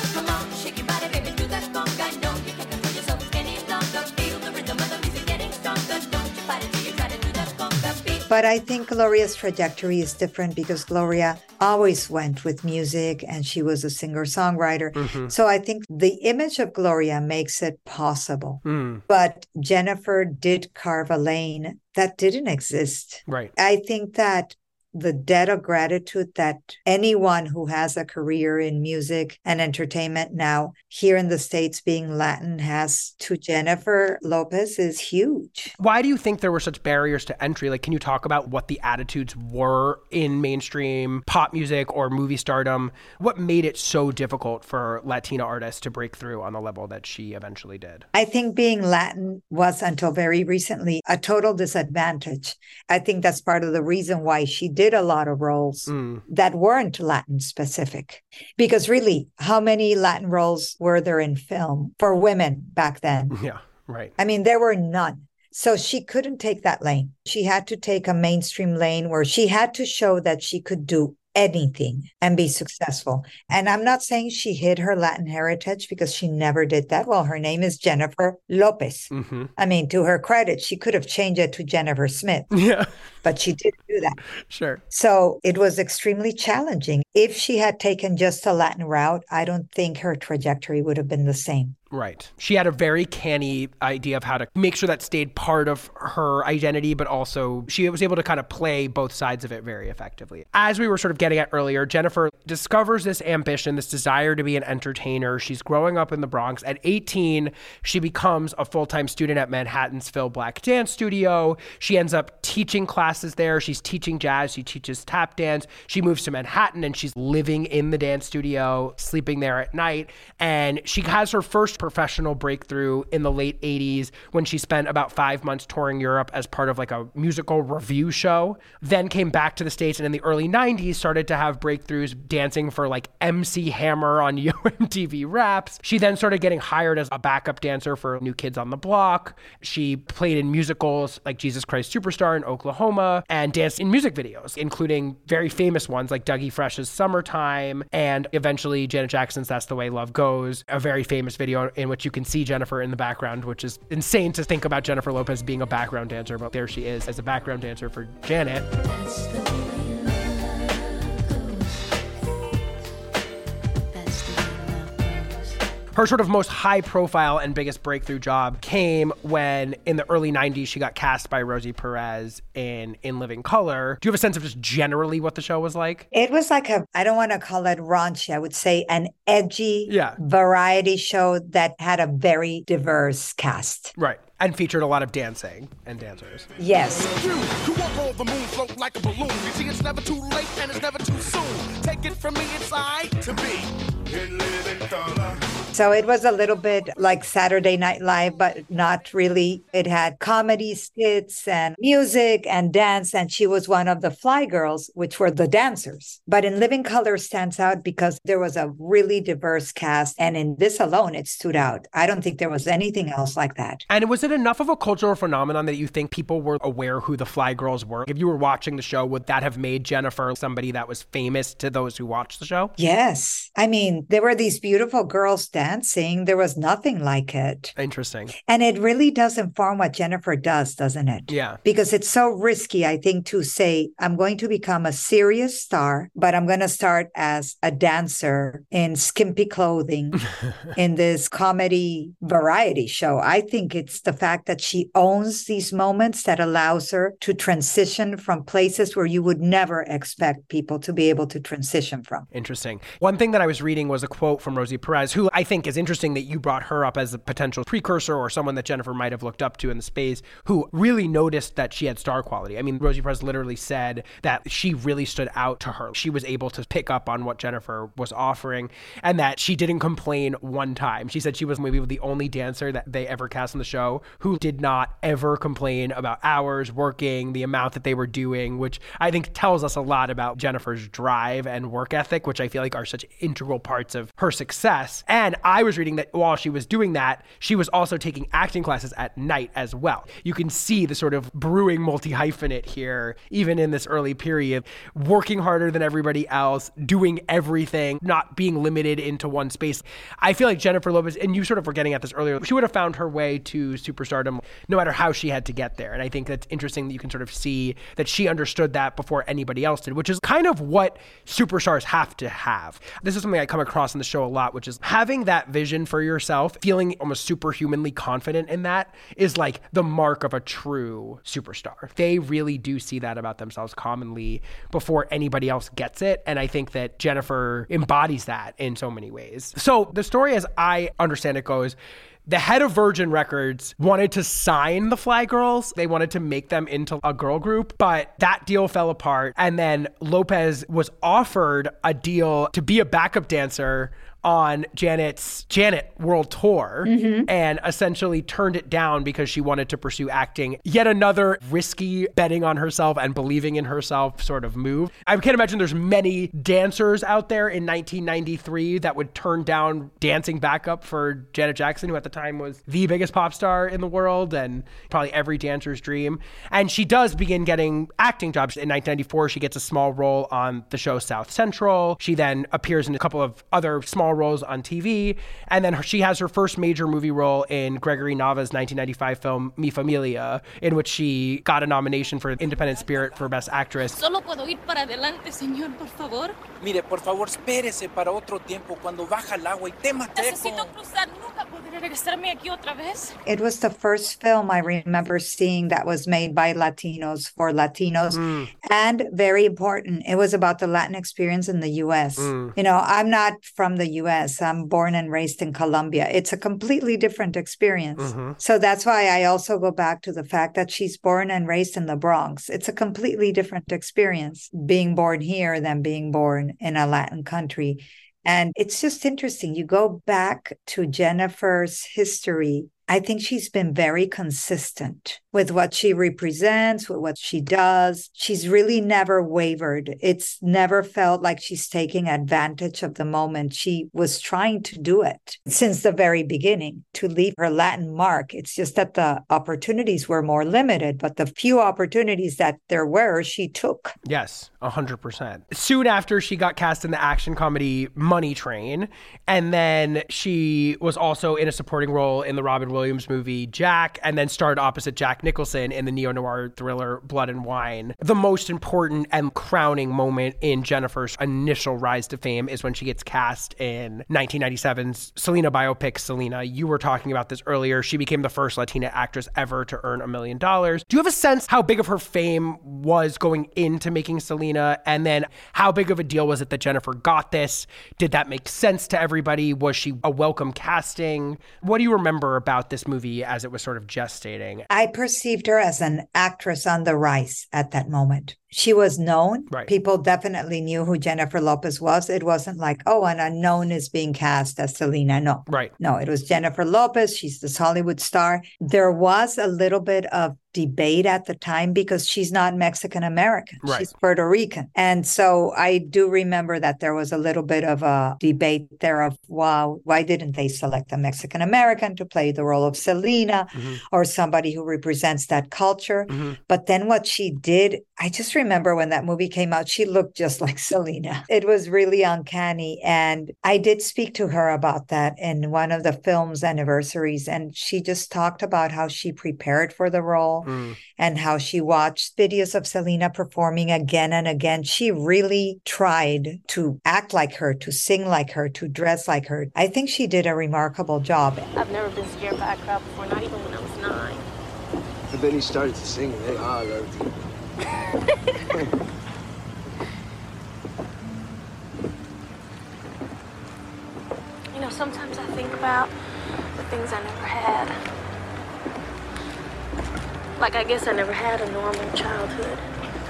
But I think Gloria's trajectory is different because Gloria always went with music and she was a singer songwriter. Mm-hmm. So I think the image of Gloria makes it possible. Mm, But Jennifer did carve a lane that didn't exist. right. I think that the debt of gratitude that anyone who has a career in music and entertainment now here in the States being Latin has to Jennifer Lopez is huge. Why do you think there were such barriers to entry? Like, can you talk about what the attitudes were in mainstream pop music or movie stardom? What made it so difficult for Latina artists to break through on the level that she eventually did? I think being Latin was until very recently a total disadvantage. I think that's part of the reason why she did a lot of roles Mm, that weren't Latin specific. Because really, how many Latin roles were there in film for women back then? <laughs> yeah, right. I mean, there were none. So she couldn't take that lane. She had to take a mainstream lane where she had to show that she could do anything and be successful. And I'm not saying she hid her Latin heritage because she never did that. Well, her name is Jennifer Lopez. hmm I mean, to her credit, she could have changed it to Jennifer Smith, <laughs> Yeah, but she didn't do that. sure. So it was extremely challenging. If she had taken just a Latin route, I don't think her trajectory would have been the same. Right. She had a very canny idea of how to make sure that stayed part of her identity, but also she was able to kind of play both sides of it very effectively. As we were sort of getting at earlier, Jennifer discovers this ambition, this desire to be an entertainer. She's growing up in the Bronx. At 18, she becomes a full time student at Manhattan's Phil Black Dance Studio. She ends up teaching classes there. She's teaching jazz, she teaches tap dance. She moves to Manhattan and she's living in the dance studio, sleeping there at night. And she has her first professional breakthrough in the late 80s when she spent about five months touring Europe as part of like a musical review show. Then came back to the States and in the early 90s started to have breakthroughs dancing for like MC Hammer on <laughs> Yo MTV Raps. She then started getting hired as a backup dancer for New Kids on the Block. She played in musicals like Jesus Christ Superstar in Oklahoma and danced in music videos, including very famous ones like Dougie Fresh's Summertime and eventually Janet Jackson's That's the Way Love Goes, a very famous video in which you can see Jennifer in the background, which is insane to think about Jennifer Lopez being a background dancer, but there she is as a background dancer for Janet. Her sort of most high profile and biggest breakthrough job came when in the early 90s she got cast by Rosie Perez in In Living Color. Do you have a sense of just generally what the show was like? It was like a, I don't want to call it raunchy, I would say an edgy Yeah. variety show that had a very diverse cast. Right. And featured a lot of dancing and dancers. Yes. You, you walk on the moon, float like a balloon. You see, it's never too late and it's never too soon. Take it from me, it's I to be. in living color. So it was a little bit like Saturday Night Live, but not really. It had comedy skits and music and dance. And she was one of the Fly Girls, which were the dancers. But in Living Color stands out because there was a really diverse cast. And in this alone, it stood out. I don't think there was anything else like that. And was it enough of a cultural phenomenon that you think people were aware who the Fly Girls were? If you were watching the show, would that have made Jennifer somebody that was famous to those who watched the show? Yes. I mean, there were these beautiful girls dancing. There was nothing like it. Interesting. And it really does inform what Jennifer does, doesn't it? Yeah. Because it's so risky, I think, to say, I'm going to become a serious star, but I'm going to start as a dancer in skimpy clothing <laughs> in this comedy variety show. I think it's the fact that she owns these moments that allows her to transition from places where you would never expect people to be able to transition from. Interesting. One thing that I was reading was a quote from Rosie Perez, who I think is interesting that you brought her up as a potential precursor or someone that Jennifer might have looked up to in the space, who really noticed that she had star quality. I mean, Rosie Perez literally said that she really stood out to her. She was able to pick up on what Jennifer was offering and that she didn't complain one time. She said she was maybe the only dancer that they ever cast on the show who did not ever complain about hours working, the amount that they were doing, which I think tells us a lot about Jennifer's drive and work ethic, which I feel like are such integral parts of her success. And I was reading that while she was doing that, she was also taking acting classes at night as well. You can see the sort of brewing multi hyphenate here, even in this early period, working harder than everybody else, doing everything, not being limited into one space. I feel like Jennifer Lopez, and you sort of were getting at this earlier, she would have found her way to superstardom no matter how she had to get there. And I think that's interesting that you can sort of see that she understood that before anybody else did, which is kind of what superstars have to have. This is something I come across in the show a lot, which is having that vision for yourself, feeling almost superhumanly confident in that is like the mark of a true superstar. They really do see that about themselves commonly before anybody else gets it. And I think that Jennifer embodies that in so many ways. So the story, as I understand it, goes the head of Virgin Records wanted to sign the Fly Girls. They wanted to make them into a girl group, but that deal fell apart. And then Lopez was offered a deal to be a backup dancer on Janet's Janet World Tour mm-hmm. and essentially turned it down because she wanted to pursue acting. Yet another risky betting on herself and believing in herself sort of move. I can't imagine there's many dancers out there in 1993 that would turn down dancing backup for Janet Jackson, who at the time was the biggest pop star in the world and probably every dancer's dream. And she does begin getting acting jobs. In 1994, she gets a small role on the show South Central. She then appears in a couple of other small roles on TV. And then her, she has her first major movie role in Gregory Nava's 1995 film Mi Familia, in which she got a nomination for Independent Spirit for Best Actress. Solo puedo ir para adelante, señor, por favor. Mire, por favor, espérese para otro tiempo cuando baja el agua y tema Necesito cruzar, nunca podré regresarme aquí otra vez. It was the first film I remember seeing that was made by Latinos for Latinos. Mm. And very important, it was about the Latin experience in the US. Mm. You know, I'm not from the US, I'm born and raised in Colombia. It's a completely different experience. Mm-hmm. So that's why I also go back to the fact that she's born and raised in the Bronx. It's a completely different experience being born here than being born in a Latin country. And it's just interesting. You go back to Jennifer's history. I think she's been very consistent with what she represents, with what she does. She's really never wavered. It's never felt like she's taking advantage of the moment. She was trying to do it since the very beginning to leave her Latin mark. It's just that the opportunities were more limited, but the few opportunities that there were, she took. Yes, 100%. Soon after, she got cast in the action comedy Money Train. And then she was also in a supporting role in the Robin Williams movie Jack, and then starred opposite Jack Nicholson in the neo noir thriller Blood and Wine. The most important and crowning moment in Jennifer's initial rise to fame is when she gets cast in 1997's Selena biopic Selena. You were talking about this earlier. She became the first Latina actress ever to earn a million dollars. Do you have a sense how big of her fame was going into making Selena? And then how big of a deal was it that Jennifer got this? Did that make sense to everybody? Was she a welcome casting? What do you remember about this movie as it was sort of gestating? I perceived her as an actress on the rise at that moment. She was known. Right. People definitely knew who Jennifer Lopez was. It wasn't like, oh, an unknown is being cast as Selena. No. Right. No, it was Jennifer Lopez. She's this Hollywood star. There was a little bit of debate at the time because she's not Mexican American. Right. She's Puerto Rican. And so I do remember that there was a little bit of a debate there of, wow, why didn't they select a Mexican American to play the role of Selena Mm-hmm. or somebody who represents that culture? But then what she did, I just remember when that movie came out, she looked just <laughs> like Selena. It was really uncanny. And I did speak to her about that in one of the film's anniversaries. And she just talked about how she prepared for the role Mm. and how she watched videos of Selena performing again and again. She really tried to act like her, to sing like her, to dress like her. I think she did a remarkable job. I've never been scared by a crowd before, not even when I was nine. But then he started to sing, and they all loved you. <laughs> You know, sometimes I think about the things I never had. Like, I guess I never had a normal childhood,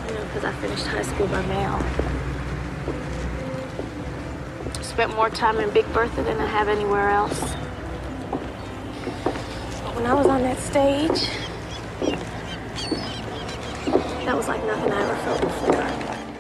you know, because I finished high school by mail. Spent more time in Big Bertha than I have anywhere else. But when I was on that stage, that was like nothing I ever felt before.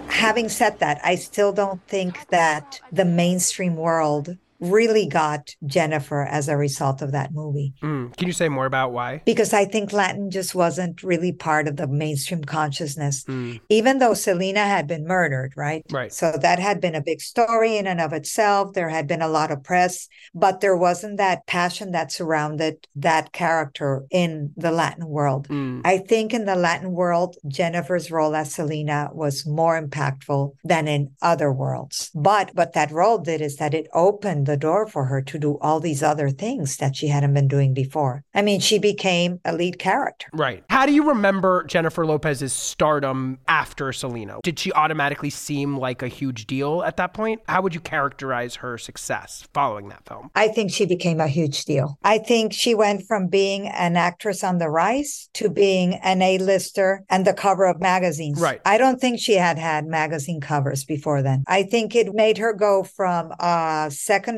Having said that, I still don't think that the mainstream world really got Jennifer as a result of that movie. Mm. Can you say more about why? Because I think Latin just wasn't really part of the mainstream consciousness, Mm. even though Selena had been murdered, right? Right. So that had been a big story in and of itself. There had been a lot of press, but there wasn't that passion that surrounded that character in the Latin world. Mm. I think in the Latin world, Jennifer's role as Selena was more impactful than in other worlds. But what that role did is that it opened the door for her to do all these other things that she hadn't been doing before. I mean, she became a lead character. Right. How do you remember Jennifer Lopez's stardom after Selena? Did she automatically seem like a huge deal at that point? How would you characterize her success following that film? I think she became a huge deal. I think she went from being an actress on the rise to being an A-lister and the cover of magazines. Right. I don't think she had had magazine covers before then. I think it made her go from a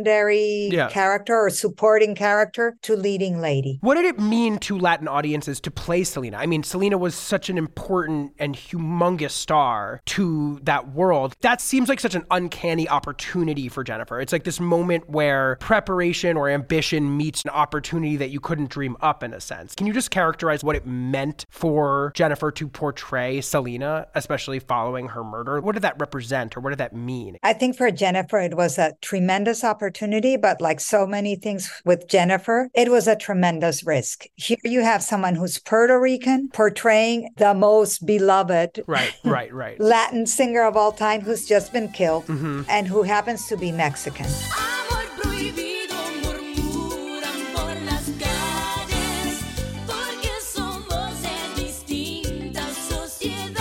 secondary Yeah. character or supporting character to leading lady. What did it mean to Latin audiences to play Selena? I mean, Selena was such an important and humongous star to that world. That seems like such an uncanny opportunity for Jennifer. It's like this moment where preparation or ambition meets an opportunity that you couldn't dream up in a sense. Can you just characterize what it meant for Jennifer to portray Selena, especially following her murder? What did that represent or what did that mean? I think for Jennifer, it was a tremendous opportunity, but like so many things with Jennifer, it was a tremendous risk. Here you have someone who's Puerto Rican portraying the most beloved Right, <laughs> right, right. Latin singer of all time who's just been killed mm-hmm. and who happens to be Mexican. Amor prohibido murmuran por las calles porque somos de distintas sociedades.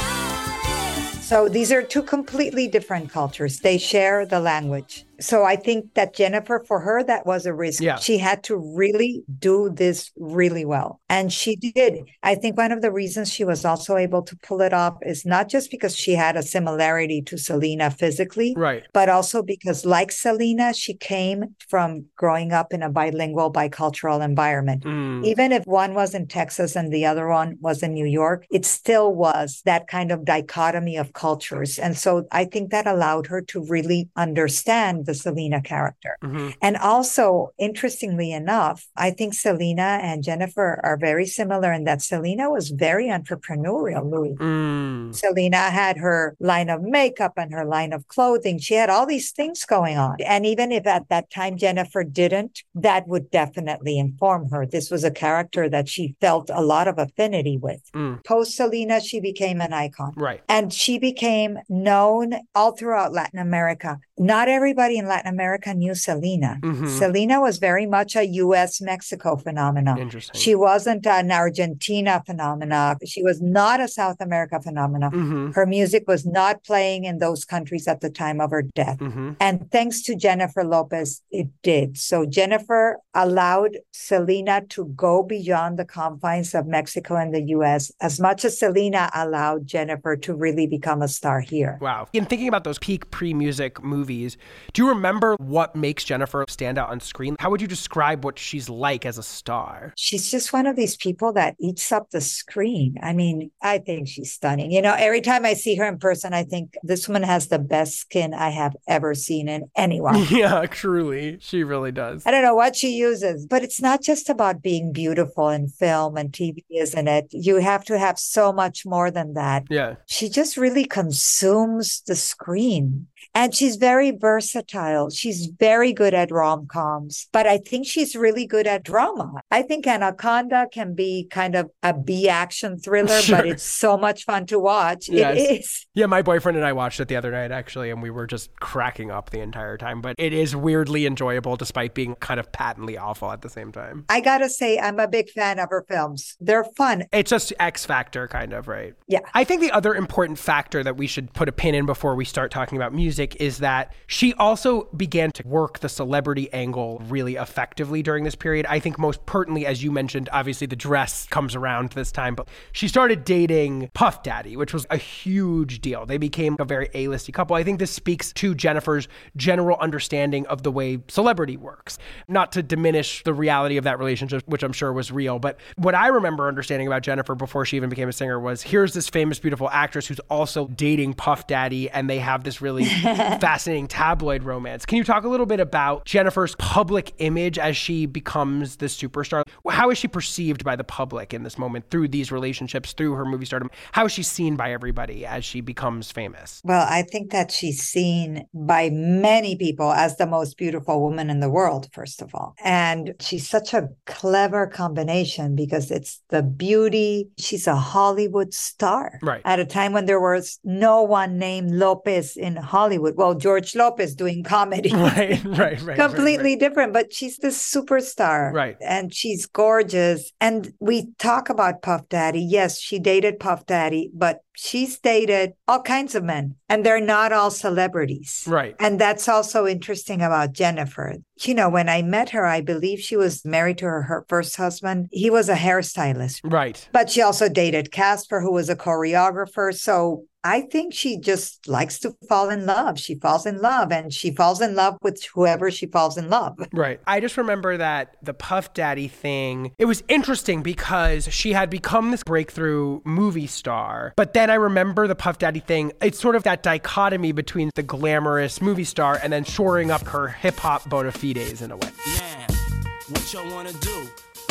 So these are two completely different cultures. They share the language. So I think that Jennifer, for her, that was a risk. Yeah. She had to really do this really well. And she did. I think one of the reasons she was also able to pull it off is not just because she had a similarity to Selena physically, Right. but also because, like Selena, she came from growing up in a bilingual, bicultural environment. Mm. Even if one was in Texas and the other one was in New York, it still was that kind of dichotomy of cultures. And so I think that allowed her to really understand the Selena character. Mhm. And also, interestingly enough, I think Selena and Jennifer are very similar in that Selena was very entrepreneurial, Louie. Mm. Selena had her line of makeup and her line of clothing. She had all these things going on. And even if at that time Jennifer didn't, that would definitely inform her. This was a character that she felt a lot of affinity with. Mm. Post Selena, she became an icon. Right. And she became known all throughout Latin America. Not everybody in Latin America knew Selena. Mhm. Selena was very much a US Mexico phenomenon. Interesting. She wasn't an Argentina phenomenon. She was not a South America phenomena. hmm Her music was not playing in those countries at the time of her death. hmm And thanks to Jennifer Lopez, it did. So Jennifer allowed Selena to go beyond the confines of Mexico and the US as much as Selena allowed Jennifer to really become a star here. Wow. In thinking about those peak pre music movies, do you remember what makes Jennifer stand out on screen? How would you describe what she's like as a star? She's just one of these people that eats up the screen. I mean, I think she's stunning. You know, every time I see her in person, I think this woman has the best skin I have ever seen in anyone. <laughs> Yeah, truly. She really does. I don't know what she uses, but it's not just about being beautiful in film and TV, isn't it? You have to have so much more than that. Yeah. She just really consumes the screen. And she's very versatile. She's very good at rom coms, but I think she's really good at drama. I think Anaconda can be kind of a B action thriller, Sure. but it's so much fun to watch. Yes. It is. Yeah, my boyfriend and I watched it the other night actually, and we were just cracking up the entire time. But it is weirdly enjoyable despite being kind of patently awful at the same time. I gotta say, I'm a big fan of her films. They're fun. It's just X Factor, kind of, right? Yeah. I think the other important factor that we should put a pin in before we start talking about music is that she also began to work the celebrity angle really effectively during this period. I think most pertinently, as you mentioned, obviously the dress comes around this time, but she started dating Puff Daddy, which was a huge deal. They became a very A-listy couple. I think this speaks to Jennifer's general understanding of the way celebrity works. Not to diminish the reality of that relationship, which I'm sure was real, but what I remember understanding about Jennifer before she even became a singer was here's this famous, beautiful actress who's also dating Puff Daddy, and they have this really <laughs> <laughs> fascinating tabloid romance. Can you talk a little bit about Jennifer's public image as she becomes the superstar? How is she perceived by the public in this moment through these relationships, through her movie stardom? How is she seen by everybody as she becomes famous? Well, I think that she's seen by many people as the most beautiful woman in the world, first of all. And she's such a clever combination because it's the beauty. She's a Hollywood star. Right. At a time when there was no one named Lopez in Hollywood. Well, George Lopez doing comedy. <laughs> Right, right, right. right, completely right. different, but she's this superstar. Right. And she's gorgeous. And we talk about Puff Daddy. Yes, she dated Puff Daddy, but she's dated all kinds of men, and they're not all celebrities. Right. And that's also interesting about Jennifer. You know, when I met her, I believe she was married to her, her first husband. He was a hairstylist, Right. but she also dated Casper, who was a choreographer. So I think she just likes to fall in love. She falls in love and she falls in love with whoever she falls in love. Right. I just remember that the Puff Daddy thing, it was interesting because she had become this breakthrough movie star. But then I remember the Puff Daddy thing, it's sort of that dichotomy between the glamorous movie star and then shoring up her hip hop bona fides in a way. Now, what y'all wanna do?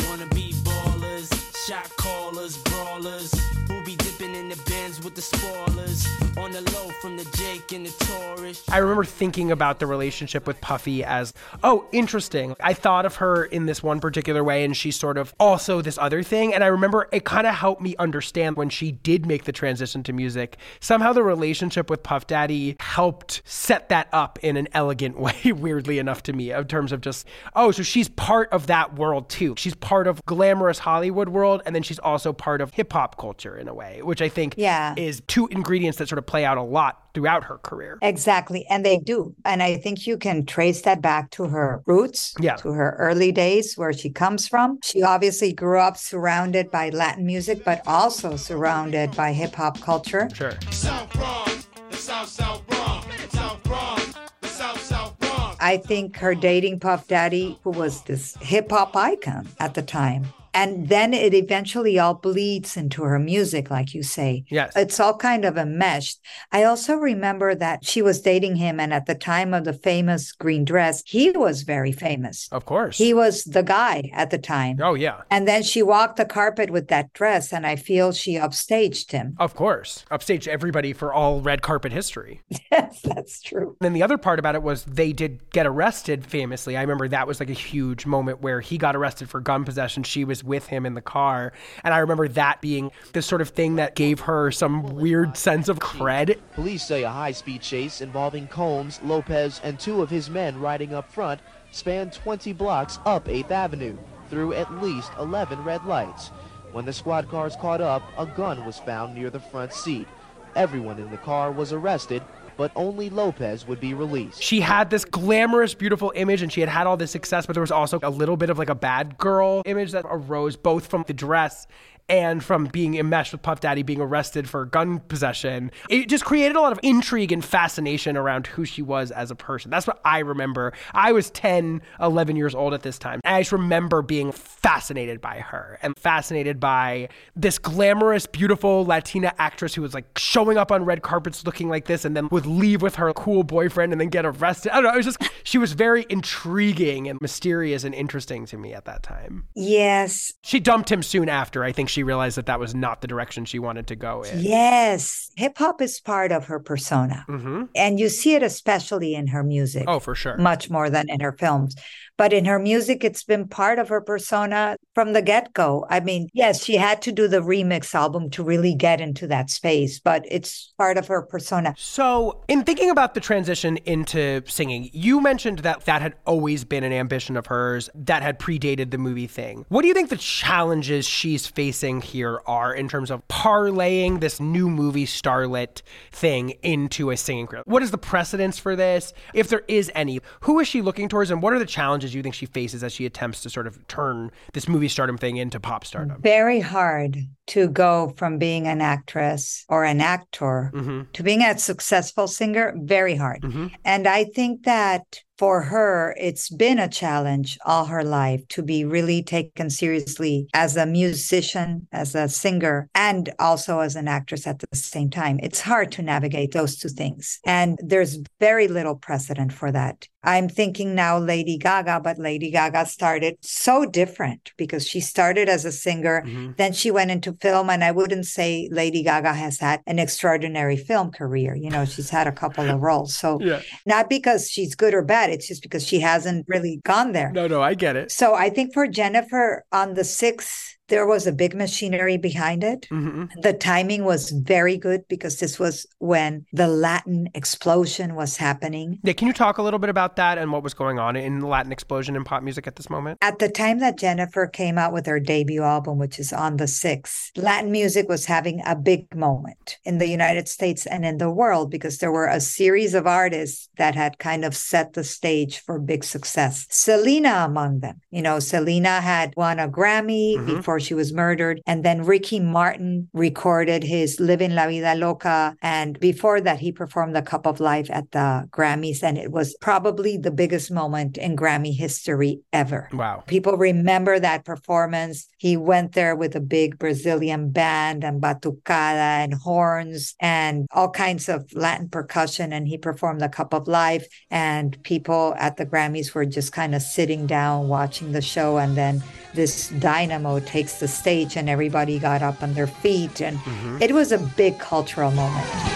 Wanna be ballers, shot callers, brawlers, who be dipping in the bins with the spoilers, on the low from the Jake and the Taurus. I remember thinking about the relationship with Puffy as, oh, interesting. I thought of her in this one particular way, and she's sort of also this other thing. And I remember it kind of helped me understand when she did make the transition to music. Somehow the relationship with Puff Daddy helped set that up in an elegant <laughs> way, weirdly enough to me, in terms of just, oh, so she's part of that world too. She's part of glamorous Hollywood world, and then she's also part of hip hop culture in a way, which I think Yeah. is two ingredients that sort of play out a lot throughout her career. Exactly. And they do. And I think you can trace that back to her roots, Yeah. to her early days, where she comes from. She obviously grew up surrounded by Latin music, but also surrounded by hip hop culture. Sure. South Bronx, the South South Bronx, South Bronx, the South South Bronx. I think her dating Puff Daddy, who was this hip hop icon at the time. And then it eventually all bleeds into her music, like you say. Yes. It's all kind of enmeshed. I also remember that she was dating him, and at the time of the famous green dress, he was very famous. Of course. He was the guy at the time. oh, yeah. And then she walked the carpet with that dress, and I feel she upstaged him. Of course. upstaged everybody for all red carpet history. <laughs> Yes, that's true. and then the other part about it was they did get arrested famously. I remember that was like a huge moment where he got arrested for gun possession. She was with him in the car. And I remember that being the sort of thing that gave her some weird sense of cred. Police say a high speed chase involving Combs, Lopez, and two of his men riding up front spanned 20 blocks up 8th Avenue through at least 11 red lights. When the squad cars caught up, a gun was found near the front seat. Everyone in the car was arrested, but only Lopez would be released. She had this glamorous, beautiful image and she had had all this success, but there was also a little bit of like a bad girl image that arose both from the dress and from being enmeshed with Puff Daddy being arrested for gun possession. It just created a lot of intrigue and fascination around who she was as a person. That's what I remember. I was 10, 11 years old at this time. I just remember being fascinated by her and fascinated by this glamorous, beautiful Latina actress who was like showing up on red carpets looking like this and then would leave with her cool boyfriend and then get arrested. I don't know. It was just, she was very intriguing and mysterious and interesting to me at that time. Yes. She dumped him soon after. I think she realized that that was not the direction she wanted to go in. Yes. Hip hop is part of her persona. hmm And you see it especially in her music. Oh, for sure. much more than in her films. But in her music, it's been part of her persona from the get go. I mean, yes, she had to do the remix album to really get into that space, but it's part of her persona. So, in thinking about the transition into singing, you mentioned that that had always been an ambition of hers that had predated the movie thing. What do you think the challenges she's facing here are in terms of parlaying this new movie starlet thing into a singing career? What is the precedence for this? If there is any, who is she looking towards and what are the challenges you think she faces as she attempts to sort of turn this movie stardom thing into pop stardom? Very hard to go from being an actress or an actor Mhm. to being a successful singer. Very hard. Mhm. And I think that for her, it's been a challenge all her life to be really taken seriously as a musician, as a singer, and also as an actress at the same time. It's hard to navigate those two things. And there's very little precedent for that. I'm thinking now Lady Gaga, but Lady Gaga started so different because she started as a singer, then she went into film. And I wouldn't say Lady Gaga has had an extraordinary film career. You know, she's had a couple of roles. So <laughs> Yeah. not because she's good or bad, it's just because she hasn't really gone there. No, no, I get it. So I think for Jennifer on the sixth, there was a big machinery behind it. hmm The timing was very good because this was when the Latin explosion was happening. Yeah, can you talk a little bit about that and what was going on in the Latin explosion in pop music at this moment? At the time that Jennifer came out with her debut album, which is on the 6th, Latin music was having a big moment in the United States and in the world because there were a series of artists that had kind of set the stage for big success. Selena among them. You know, Selena had won a Grammy Mhm. before she was murdered. And then Ricky Martin recorded his Living La Vida Loca. And before that, he performed The Cup of Life at the Grammys. And it was probably the biggest moment in Grammy history ever. Wow. People remember that performance. He went there with a big Brazilian band and batucada and horns and all kinds of Latin percussion. And he performed the Cup of Life. And people at the Grammys were just kind of sitting down watching the show. And then this dynamo takes the stage and everybody got up on their feet. And mm-hmm. it was a big cultural moment.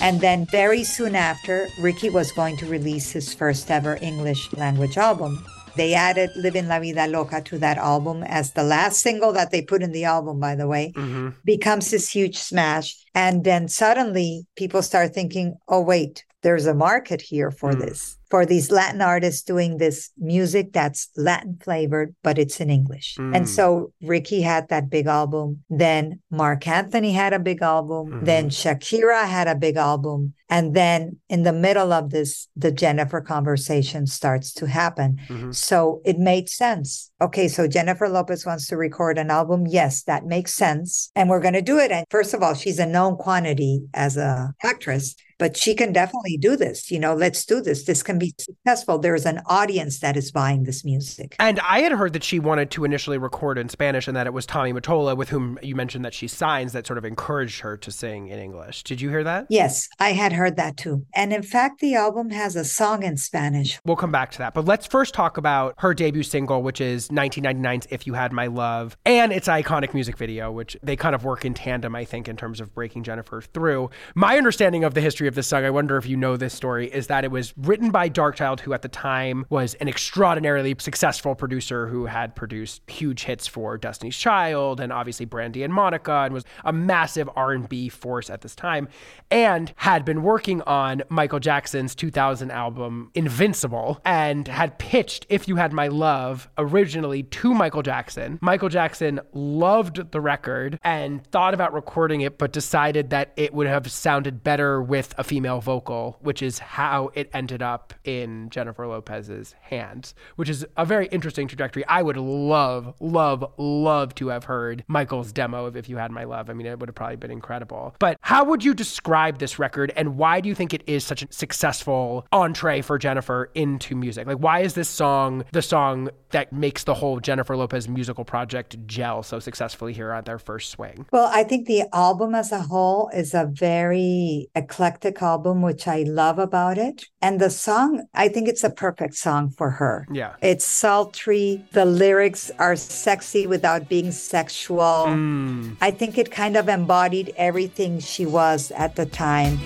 And then very soon after, Ricky was going to release his first ever English language album. They added Living La Vida Loca to that album as the last single that they put in the album, by the way, hmm becomes this huge smash. And then suddenly people start thinking, oh, wait, there's a market here for Mm. this, for these Latin artists doing this music that's Latin flavored, but it's in English. Mm. And so Ricky had that big album. Then Marc Anthony had a big album. Mhm. Then Shakira had a big album. And then in the middle of this, the Jennifer conversation starts to happen. Mhm. So it made sense. Okay, so Jennifer Lopez wants to record an album. Yes, that makes sense. And we're going to do it. And first of all, she's a known quantity as a actress. But she can definitely do this. You know, let's do this. This can be successful. There's an audience that is buying this music. And I had heard that she wanted to initially record in Spanish and that it was Tommy Mottola, with whom you mentioned that she signs, that sort of encouraged her to sing in English. Did you hear that? Yes, I had heard that too. And in fact, the album has a song in Spanish. We'll come back to that. But let's first talk about her debut single, which is 1999's If You Had My Love, and its iconic music video, which they kind of work in tandem, I think, in terms of breaking Jennifer through. My understanding of the history of this song, I wonder if you know this story, is that it was written by Darkchild, who at the time was an extraordinarily successful producer who had produced huge hits for Destiny's Child and obviously Brandy and Monica and was a massive R&B force at this time and had been working on Michael Jackson's 2000 album Invincible and had pitched If You Had My Love originally to Michael Jackson. Michael Jackson loved the record and thought about recording it but decided that it would have sounded better with a female vocal, which is how it ended up in Jennifer Lopez's hands, which is a very interesting trajectory. I would love, love, love to have heard Michael's demo of If You Had My Love. I mean, it would have probably been incredible. But how would you describe this record and why do you think it is such a successful entree for Jennifer into music? Like, why is this song the song that makes the whole Jennifer Lopez musical project gel so successfully here on their first swing? Well, I think the album as a whole is a very eclectic album, which I love about it. And the song, I think it's a perfect song for her. Yeah. It's sultry. The lyrics are sexy without being sexual. Mm. I think it kind of embodied everything she was at the time.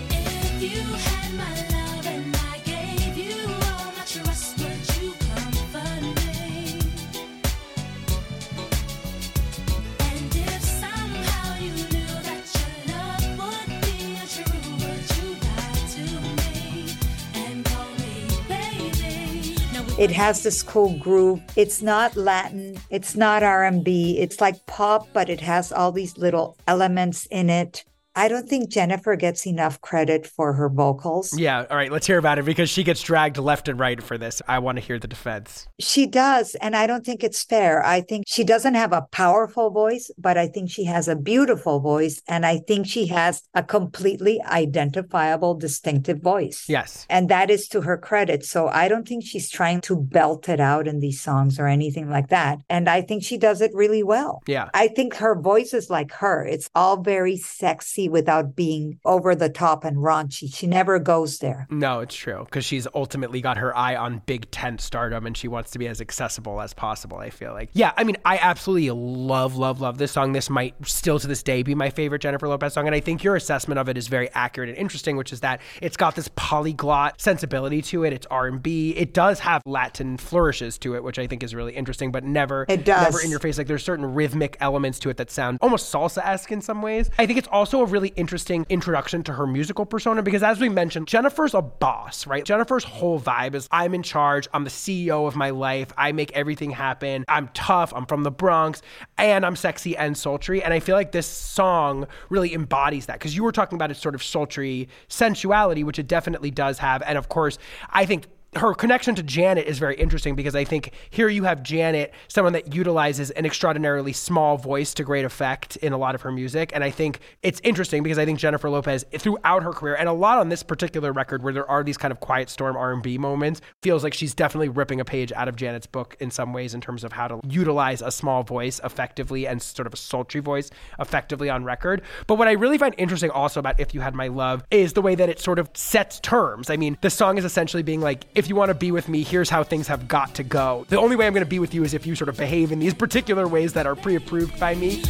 It has this cool groove. It's not Latin, it's not R&B. It's like pop, but it has all these little elements in it. I don't think Jennifer gets enough credit for her vocals. Yeah, all right, let's hear about it because she gets dragged left and right for this. I want to hear the defense. She does, and I don't think it's fair. I think she doesn't have a powerful voice, but I think she has a beautiful voice, and I think she has a completely identifiable, distinctive voice. Yes. And that is to her credit. So I don't think she's trying to belt it out in these songs or anything like that. And I think she does it really well. Yeah. I think her voice is like her. It's all very sexy without being over the top and raunchy. She never goes there. No, it's true because she's ultimately got her eye on big tent stardom and she wants to be as accessible as possible. I feel like, yeah, I mean, I absolutely love, love, love this song. This might still to this day be my favorite Jennifer Lopez song, and I think your assessment of it is very accurate and interesting, which is that it's got this polyglot sensibility to it. It's R and B. It does have Latin flourishes to it, which I think is really interesting, but never, It does. never in your face. Like there's certain rhythmic elements to it that sound almost salsa esque in some ways. I think it's also a really interesting introduction to her musical persona because, as we mentioned, Jennifer's a boss, right? Jennifer's whole vibe is I'm in charge, I'm the CEO of my life, I make everything happen, I'm tough, I'm from the Bronx, and I'm sexy and sultry. And I feel like this song really embodies that because you were talking about its sort of sultry sensuality, which it definitely does have. And of course, I think her connection to Janet is very interesting because I think here you have Janet, someone that utilizes an extraordinarily small voice to great effect in a lot of her music. And I think it's interesting because I think Jennifer Lopez, throughout her career, and a lot on this particular record where there are these kind of quiet storm R&B moments, feels like she's definitely ripping a page out of Janet's book in some ways in terms of how to utilize a small voice effectively and sort of a sultry voice effectively on record. But what I really find interesting also about If You Had My Love is the way that it sort of sets terms. I mean, the song is essentially being like, if you want to be with me, here's how things have got to go. The only way I'm going to be with you is if you sort of behave in these particular ways that are pre approved by me.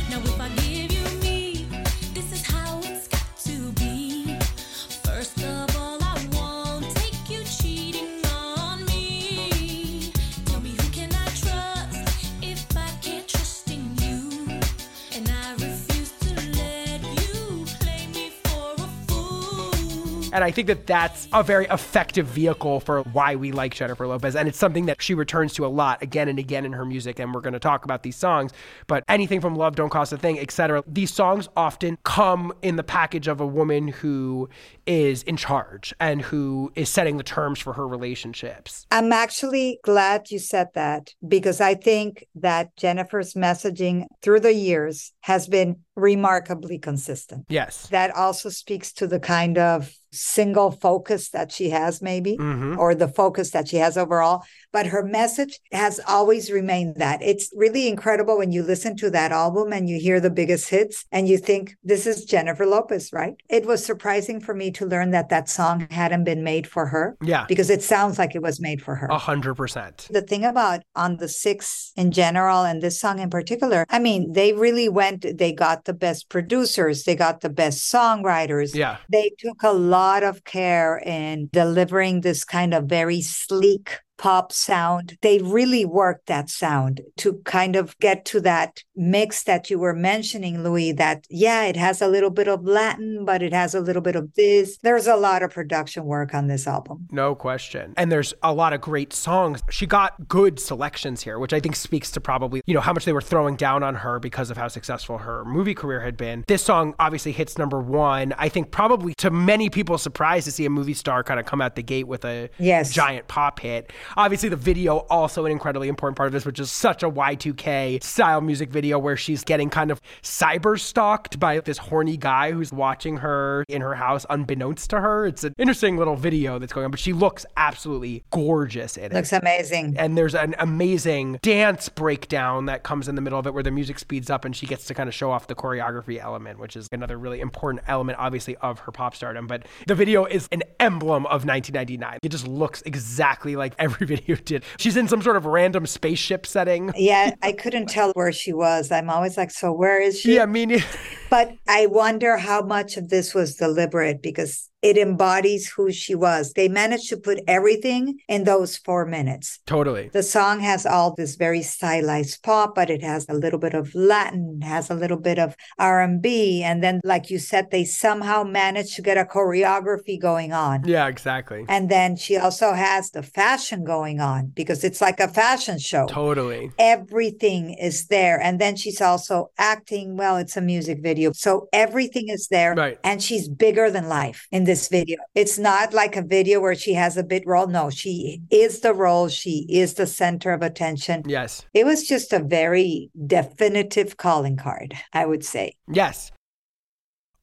And I think that that's a very effective vehicle for why we like Jennifer Lopez. And it's something that she returns to a lot again and again in her music. And we're going to talk about these songs. But anything from Love Don't Cost a Thing, etc. These songs often come in the package of a woman who is in charge and who is setting the terms for her relationships. I'm actually glad you said that because I think that Jennifer's messaging through the years has been remarkably consistent. Yes. That also speaks to the kind of single focus that she has, maybe, Mhm. or the focus that she has overall. But her message has always remained that. It's really incredible when you listen to that album and you hear the biggest hits and you think, this is Jennifer Lopez, right? It was surprising for me to learn that that song hadn't been made for her Yeah. because it sounds like it was made for her. A hundred percent. The thing about on the six in general and this song in particular, I mean, they really went, they got the best producers, they got the best songwriters. Yeah. They took a lot of care in delivering this kind of very sleek pop sound. They really worked that sound to kind of get to that mix that you were mentioning, Louie, that, yeah, it has a little bit of Latin, but it has a little bit of this. There's a lot of production work on this album. No question. And there's a lot of great songs. She got good selections here, which I think speaks to probably, you know, how much they were throwing down on her because of how successful her movie career had been. This song obviously hits number one. I think probably to many people surprised to see a movie star kind of come out the gate with a Yes. giant pop hit. Obviously the video also an incredibly important part of this, which is such a Y2K style music video where she's getting kind of cyber stalked by this horny guy who's watching her in her house unbeknownst to her. It's an interesting little video that's going on, but she looks absolutely gorgeous in it. Looks amazing. and there's an amazing dance breakdown that comes in the middle of it where the music speeds up and she gets to kind of show off the choreography element, which is another really important element, obviously, of her pop stardom. But the video is an emblem of 1999. It just looks exactly like every <laughs> video did. She's in some sort of random spaceship setting. Yeah, I <laughs> couldn't tell where she was. I'm always like, so where is she? Yeah, I mean, But I wonder how much of this was deliberate because it embodies who she was. They managed to put everything in those four minutes. totally. The song has all this very stylized pop, but it has a little bit of Latin, has a little bit of R&B, and then, like you said, they somehow managed to get a choreography going on. Yeah, exactly. And then she also has the fashion going on because it's like a fashion show. Totally. Everything is there. And then she's also acting. Well, it's a music video. So everything is there. Right. And she's bigger than life in this video. It's not like a video where she has a bit role. No, she is the role. She is the center of attention. Yes. It was just a very definitive calling card, I would say. Yes.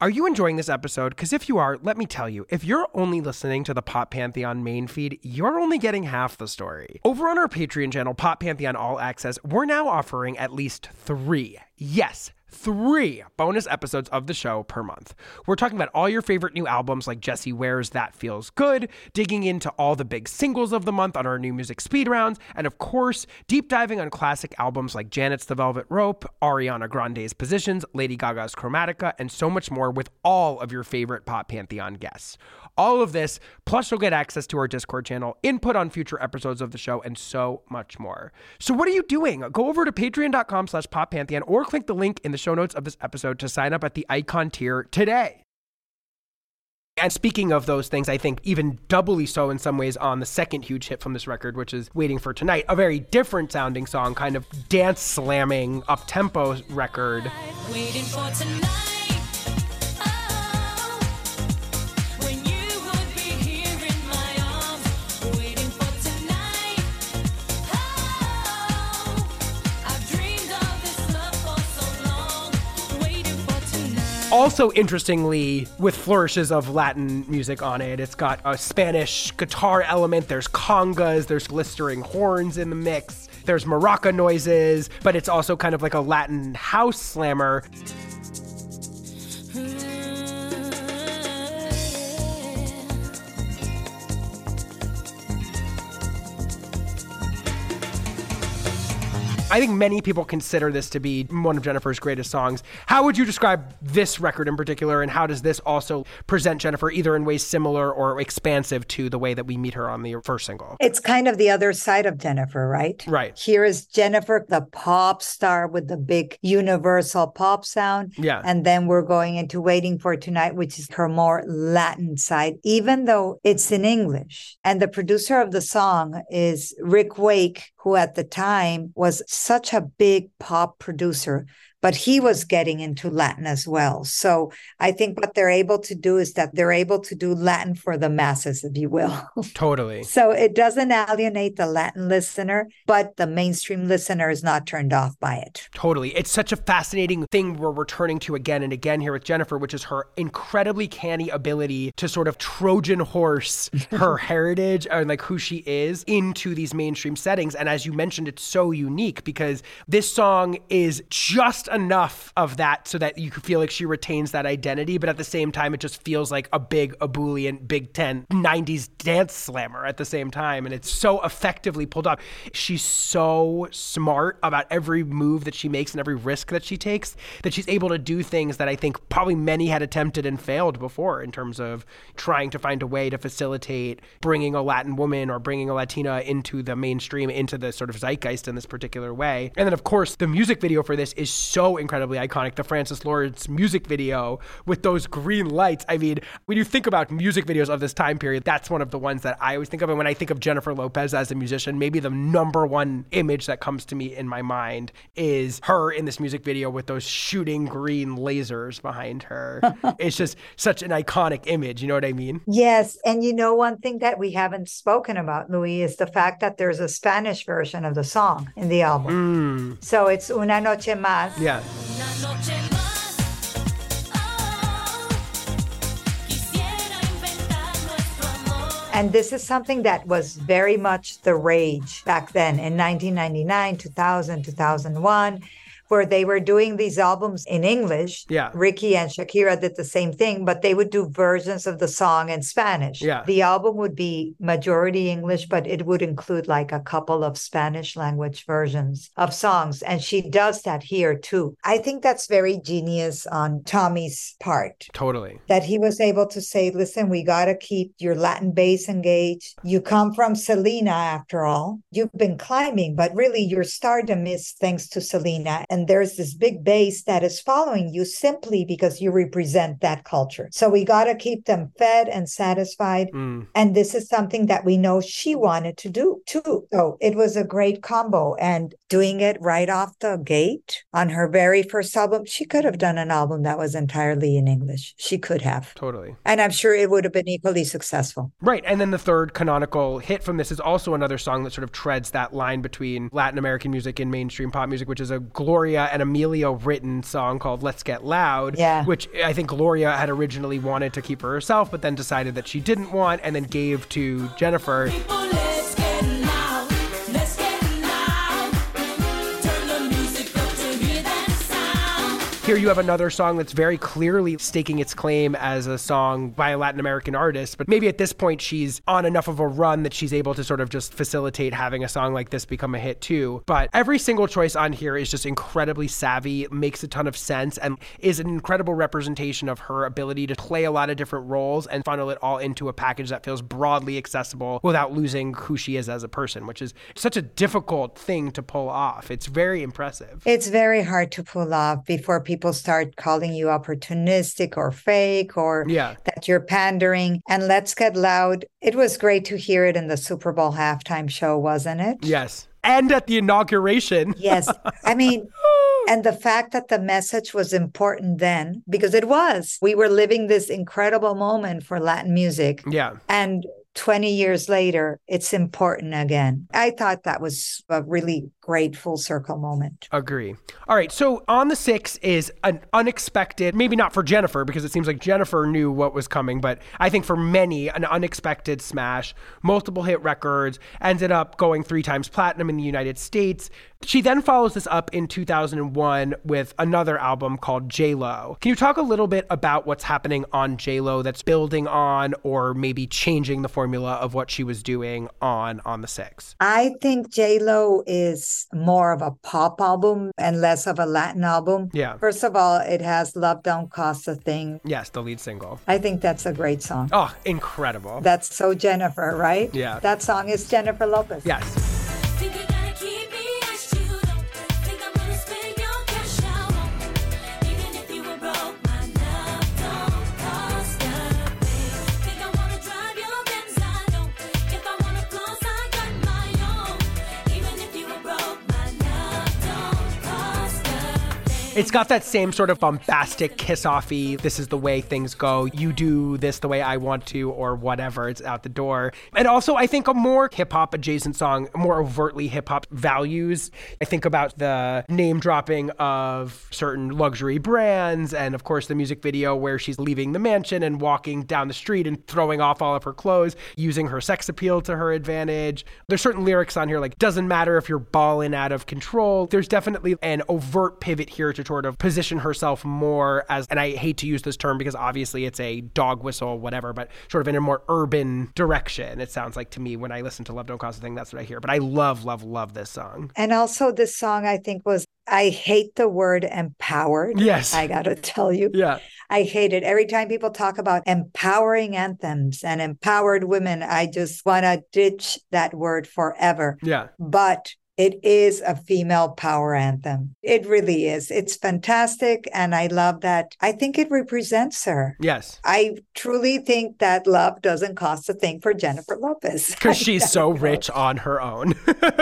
Are you enjoying this episode? Because if you are, let me tell you, if you're only listening to the Pop Pantheon main feed, you're only getting half the story. Over on our Patreon channel, Pop Pantheon All Access, we're now offering at least three, yes, three bonus episodes of the show per month. We're talking about all your favorite new albums like Jessie Ware's That Feels Good, digging into all the big singles of the month on our new music speed rounds, and of course, deep diving on classic albums like Janet's The Velvet Rope, Ariana Grande's Positions, Lady Gaga's Chromatica, and so much more with all of your favorite Pop Pantheon guests. All of this, plus you'll get access to our Discord channel, input on future episodes of the show, and so much more. So what are you doing? Go over to patreon.com slash poppantheon or click the link in the show notes of this episode to sign up at the icon tier today. And speaking of those things, I think even doubly so in some ways on the second huge hit from this record, which is Waiting for Tonight, a very different sounding song, kind of dance slamming, up tempo record. Waiting for tonight. Also, interestingly, with flourishes of Latin music on it, it's got a Spanish guitar element, there's congas, there's blistering horns in the mix, there's maraca noises, but it's also kind of like a Latin house slammer. I think many people consider this to be one of Jennifer's greatest songs. How would you describe this record in particular, and how does this also present Jennifer either in ways similar or expansive to the way that we meet her on the first single? It's kind of the other side of Jennifer, right? Right. Here is Jennifer, the pop star with the big universal pop sound. Yeah. And then we're going into Waiting for Tonight, which is her more Latin side, even though it's in English. And the producer of the song is Rick Wake, who at the time was such a big pop producer but he was getting into Latin as well. So I think what they're able to do is that they're able to do Latin for the masses, if you will. <laughs> Totally. so it doesn't alienate the Latin listener, but the mainstream listener is not turned off by it. Totally. It's such a fascinating thing we're returning to again and again here with Jennifer, which is her incredibly canny ability to sort of Trojan horse <laughs> her heritage and like who she is into these mainstream settings. And as you mentioned, it's so unique because this song is just enough of that so that you feel like she retains that identity, but at the same time, it just feels like a big ebullient Big Ten 90s dance slammer at the same time. And it's so effectively pulled off. She's so smart about every move that she makes and every risk that she takes that she's able to do things that I think probably many had attempted and failed before in terms of trying to find a way to facilitate bringing a Latin woman or bringing a Latina into the mainstream, into the sort of zeitgeist in this particular way. And then, of course, the music video for this is so incredibly iconic. The Francis Lawrence music video with those green lights. I mean, when you think about music videos of this time period, that's one of the ones that I always think of. And when I think of Jennifer Lopez as a musician, maybe the number one image that comes to me in my mind is her in this music video with those shooting green lasers behind her. <laughs> it's just such an iconic image. You know what I mean? Yes. And you know, one thing that we haven't spoken about, Louie, is the fact that there's a Spanish version of the song in the album. Hmm. So it's Una Noche Más. Yeah. Amor. And this is something that was very much the rage back then in 1999, 2000, 2001, where they were doing these albums in English. Yeah. Ricky and Shakira did the same thing, but they would do versions of the song in Spanish. Yeah. The album would be majority English, but it would include like a couple of Spanish language versions of songs. And she does that here too. I think that's very genius on Tommy's part Totally. that he was able to say, listen, we got to keep your Latin base engaged. You come from Selena, after all. You've been climbing, but really your stardom is thanks to Selena. And there's this big base that is following you simply because you represent that culture. So we got to keep them fed and satisfied. Mm. And this is something that we know she wanted to do too. So it was a great combo. And doing it right off the gate on her very first album, she could have done an album that was entirely in English. She could have. Totally. And I'm sure it would have been equally successful. Right. And then the third canonical hit from this is also another song that sort of treads that line between Latin American music and mainstream pop music, which is a Gloria and Emilio written song called Let's Get Loud. Yeah. Which I think Gloria had originally wanted to keep for herself, but then decided that she didn't want and then gave to Jennifer. People, Here you have another song that's very clearly staking its claim as a song by a Latin American artist, but maybe at this point she's on enough of a run that she's able to sort of just facilitate having a song like this become a hit too. But every single choice on here is just incredibly savvy, makes a ton of sense, and is an incredible representation of her ability to play a lot of different roles and funnel it all into a package that feels broadly accessible without losing who she is as a person, which is such a difficult thing to pull off. It's very impressive. It's very hard to pull off before people start calling you opportunistic or fake or Yeah. that you're pandering. And Let's Get Loud. It was great to hear it in the Super Bowl halftime show, wasn't it? Yes. And at the inauguration. <laughs> Yes. I mean, <laughs> and the fact that the message was important then, because it was, we were living this incredible moment for Latin music. Yeah. And 20 years later, it's important again. I thought that was a really great full circle moment. Agree. All right. So on the six is an unexpected, maybe not for Jennifer, because it seems like Jennifer knew what was coming, but I think for many, an unexpected smash, multiple hit records, ended up going three times platinum in the United States. She then follows this up in 2001 with another album called J Lo. Can you talk a little bit about what's happening on J Lo that's building on or maybe changing the formula of what she was doing on On the Six? I think J Lo is more of a pop album and less of a Latin album. Yeah. First of all, it has Love Don't Cost a Thing. Yes, the lead single. I think that's a great song. Oh, incredible. That's so Jennifer, right? Yeah. That song is Jennifer Lopez. Yes. It's got that same sort of bombastic kiss offy, this is the way things go, you do this the way I want to, or whatever, it's out the door. And also, I think a more hip hop adjacent song, more overtly hip hop values. I think about the name dropping of certain luxury brands, and of course, the music video where she's leaving the mansion and walking down the street and throwing off all of her clothes, using her sex appeal to her advantage. There's certain lyrics on here like, doesn't matter if you're balling out of control. There's definitely an overt pivot here to sort of position herself more as, and I hate to use this term because obviously it's a dog whistle, whatever, but sort of in a more urban direction. It sounds like to me when I listen to Love Don't Cost a Thing, that's what I hear. But I love, love, love this song. And also, this song I think was, I hate the word empowered. Yes. I got to tell you. Yeah. I hate it. Every time people talk about empowering anthems and empowered women, I just want to ditch that word forever. Yeah. But it is a female power anthem. It really is. It's fantastic. And I love that. I think it represents her. Yes. I truly think that love doesn't cost a thing for Jennifer Lopez. <laughs> Because she's so <laughs> rich on her own.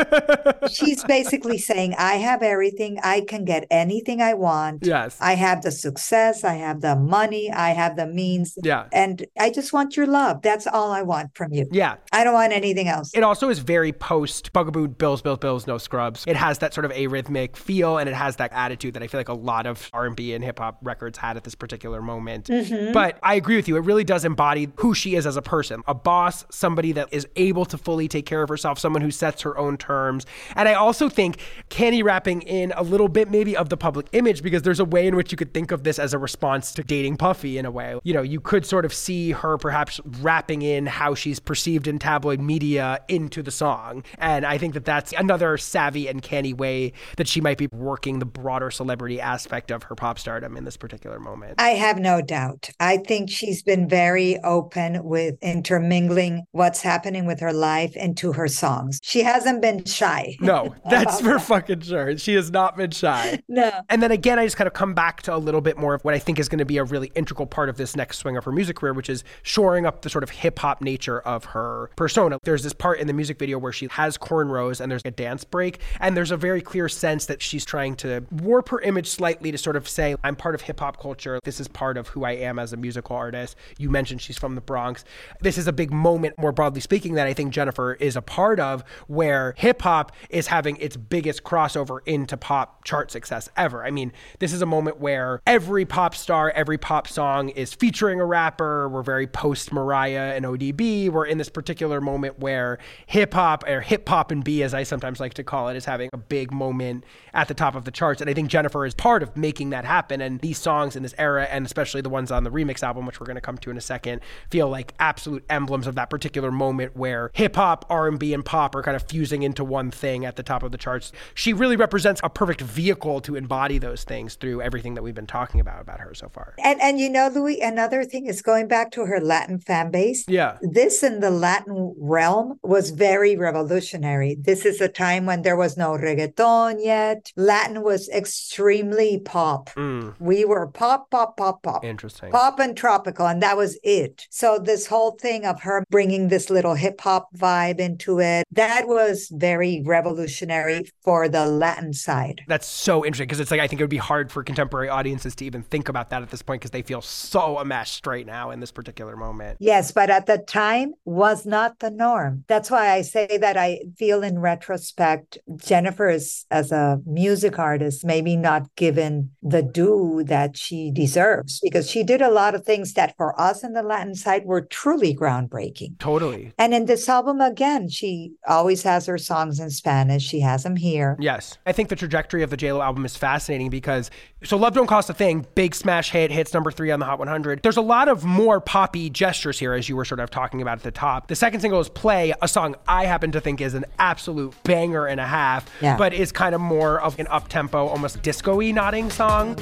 <laughs> She's basically saying, I have everything. I can get anything I want. Yes. I have the success. I have the money. I have the means. Yeah. And I just want your love. That's all I want from you. Yeah. I don't want anything else. It also is very post Bug a Boo Bills, Bills, Bills, No Scrubs. It has that sort of arrhythmic feel and it has that attitude that I feel like a lot of R&B and hip hop records had at this particular moment. Mhm. But I agree with you. It really does embody who she is as a person. A boss, somebody that is able to fully take care of herself, someone who sets her own terms. And I also think candy wrapping in a little bit maybe of the public image because there's a way in which you could think of this as a response to dating Puffy in a way. You know, you could sort of see her perhaps wrapping in how she's perceived in tabloid media into the song. And I think that that's another savvy and canny way that she might be working the broader celebrity aspect of her pop stardom in this particular moment. I have no doubt. I think she's been very open with intermingling what's happening with her life into her songs. She hasn't been shy. <laughs> No, that's for fucking sure. She has not been shy. <laughs> No. And then again, I just kind of come back to a little bit more of what I think is going to be a really integral part of this next swing of her music career, which is shoring up the sort of hip hop nature of her persona. There's this part in the music video where she has cornrows and there's a dance break, and there's a very clear sense that she's trying to warp her image slightly to sort of say, I'm part of hip hop culture. This is part of who I am as a musical artist. You mentioned she's from the Bronx. This is a big moment, more broadly speaking, that I think Jennifer is a part of, where hip hop is having its biggest crossover into pop chart success ever. I mean, this is a moment where every pop star, every pop song is featuring a rapper. We're very post Mariah and ODB. We're in this particular moment where hip hop, or hip hop and B, as I sometimes like to call it, is having a big moment at the top of the charts. And I think Jennifer is part of making that happen. And these songs in this era, and especially the ones on the remix album, which we're going to come to in a second, feel like absolute emblems of that particular moment where hip hop, R&B, and pop are kind of fusing into one thing at the top of the charts. She really represents a perfect vehicle to embody those things through everything that we've been talking about about her so far. And and you know, Louie, another thing is going back to her Latin fan base. Yeah. This in the Latin realm was very revolutionary. This is a time when there was no reggaeton yet. Latin was extremely pop. Mm. We were pop, pop, pop, pop. Interesting. Pop and tropical, and that was it. So, this whole thing of her bringing this little hip hop vibe into it, that was very revolutionary for the Latin side. That's so interesting because it's like I think it would be hard for contemporary audiences to even think about that at this point because they feel so enmeshed right now in this particular moment. Yes, but at the time was not the norm. That's why I say that I feel in retrospect, Jennifer is, as a music artist, maybe not given the due that she deserves because she did a lot of things that for us in the Latin side were truly groundbreaking. Totally. And in this album, again, she always has her songs in Spanish. She has them here. Yes. I think the trajectory of the JLo album is fascinating because so Love Don't Cost a Thing, big smash hit, hits number three on the Hot 100. There's a lot of more poppy gestures here, as you were sort of talking about at the top. The second single is Play, a song I happen to think is an absolute banger and a half, Yeah. but is kind of more of an up tempo, almost disco y nodding song.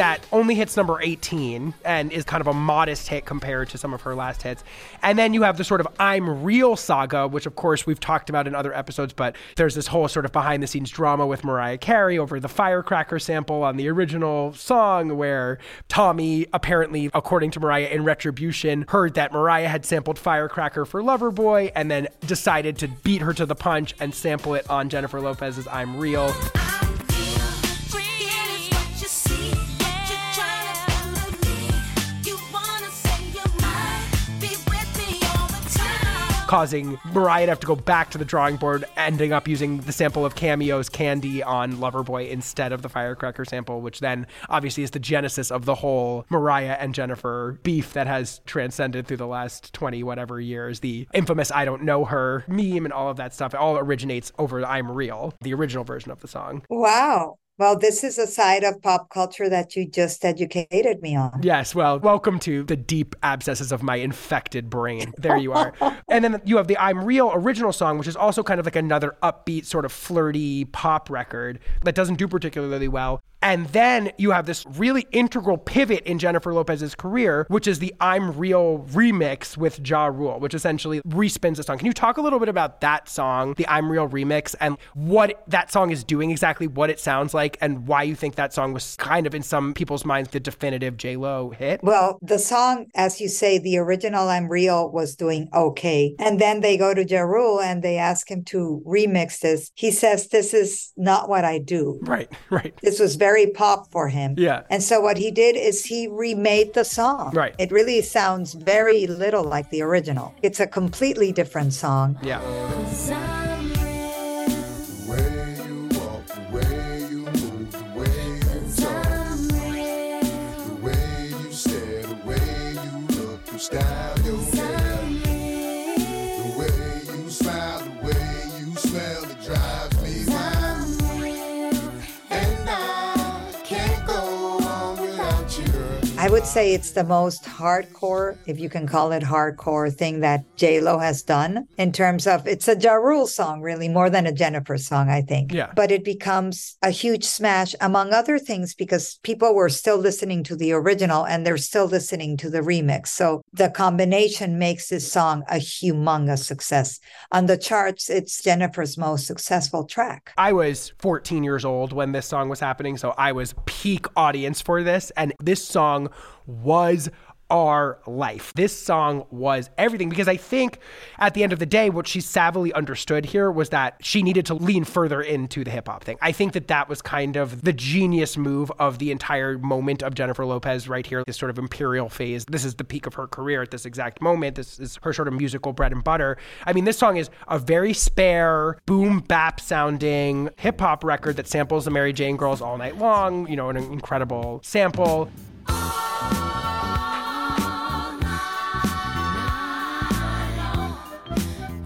That only hits number 18 and is kind of a modest hit compared to some of her last hits. And then you have the sort of I'm Real saga, which of course we've talked about in other episodes, but there's this whole sort of behind the scenes drama with Mariah Carey over the firecracker sample on the original song, where Tommy apparently, according to Mariah in retribution, heard that Mariah had sampled firecracker for Loverboy and then decided to beat her to the punch and sample it on Jennifer Lopez's I'm Real. Causing Mariah to have to go back to the drawing board, ending up using the sample of Cameo's Candy on Loverboy instead of the Firecracker sample, which then obviously is the genesis of the whole Mariah and Jennifer beef that has transcended through the last 20 whatever years. The infamous I Don't Know Her meme and all of that stuff, it all originates over I'm Real, the original version of the song. Wow. Well, this is a side of pop culture that you just educated me on. Yes, well, welcome to the deep abscesses of my infected brain. There you are. <laughs> and then you have the I'm Real original song, which is also kind of like another upbeat, sort of flirty pop record that doesn't do particularly well. And then you have this really integral pivot in Jennifer Lopez's career, which is the I'm Real remix with Ja Rule, which essentially respins the song. Can you talk a little bit about that song, the I'm Real remix, and what that song is doing exactly, what it sounds like, and why you think that song was kind of in some people's minds the definitive J Lo hit? Well, the song, as you say, the original I'm Real was doing okay. And then they go to Ja Rule and they ask him to remix this. He says, This is not what I do. Right, <laughs> right. This was very pop for him. Yeah. And so what he did is he remade the song. Right. It really sounds very little like the original. It's a completely different song. Yeah. Would say it's the most hardcore, if you can call it hardcore, thing that J Lo has done in terms of it's a Ja Rule song, really more than a Jennifer song, I think. Yeah. But it becomes a huge smash, among other things, because people were still listening to the original and they're still listening to the remix. So the combination makes this song a humongous success. On the charts, it's Jennifer's most successful track. I was 14 years old when this song was happening, so I was peak audience for this, and this song was our life. This song was everything because I think at the end of the day, what she savvily understood here was that she needed to lean further into the hip hop thing. I think that that was kind of the genius move of the entire moment of Jennifer Lopez right here, this sort of imperial phase. This is the peak of her career at this exact moment. This is her sort of musical bread and butter. I mean, this song is a very spare, boom bap sounding hip hop record that samples the Mary Jane Girls all night long, you know, an incredible sample. Oh.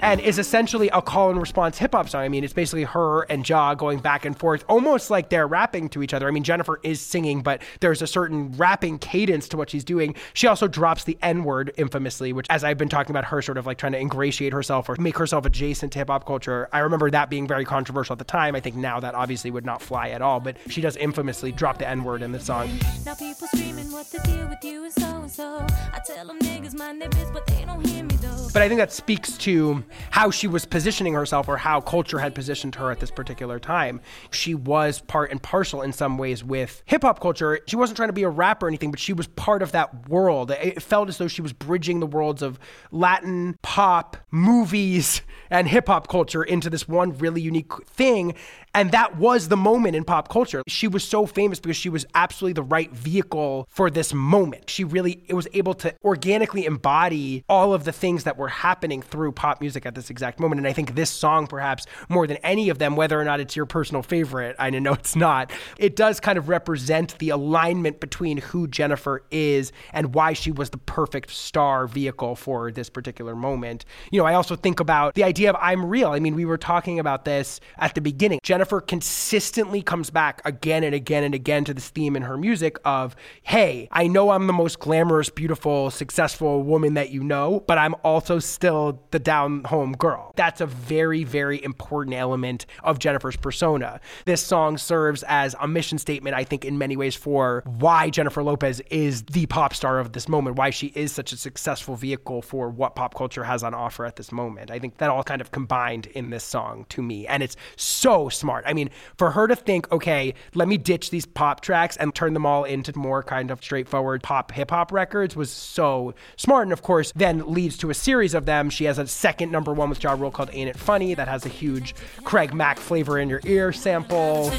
And is essentially a call and response hip hop song. I mean, it's basically her and Ja going back and forth, almost like they're rapping to each other. I mean, Jennifer is singing, but there's a certain rapping cadence to what she's doing. She also drops the N word infamously, which, as I've been talking about her sort of like trying to ingratiate herself or make herself adjacent to hip hop culture, I remember that being very controversial at the time. I think now that obviously would not fly at all, but she does infamously drop the N word in the song. Now people screaming what the deal with you is so and so. I tell them niggas mind their biz, but they don't hear me though. But I think that speaks to how she was positioning herself or how culture had positioned her at this particular time. She was part and parcel in some ways with hip hop culture. She wasn't trying to be a rapper or anything, but she was part of that world. It felt as though she was bridging the worlds of Latin, pop, movies, and hip hop culture into this one really unique thing. And that was the moment in pop culture. She was so famous because she was absolutely the right vehicle for this moment. She really was able to organically embody all of the things that were happening through pop music at this exact moment. And I think this song, perhaps more than any of them, whether or not it's your personal favorite, I know <laughs> it's not, it does kind of represent the alignment between who Jennifer is and why she was the perfect star vehicle for this particular moment. You know, I also think about the idea of I'm real. I mean, we were talking about this at the beginning. Jennifer consistently comes back again and again and again to this theme in her music of, hey, I know I'm the most glamorous, beautiful, successful woman that you know, but I'm also still the down home home girl. That's a very, very important element of Jennifer's persona. This song serves as a mission statement, I think, in many ways for why Jennifer Lopez is the pop star of this moment, why she is such a successful vehicle for what pop culture has on offer at this moment. I think that all kind of combined in this song to me. And it's so smart. I mean, for her to think, okay, let me ditch these pop tracks and turn them all into more kind of straightforward pop hip hop records was so smart. And of course, then leads to a series of them. She has a second number one with Ja Rule called Ain't It Funny that has a huge Craig Mack Flava in Ya Ear sample.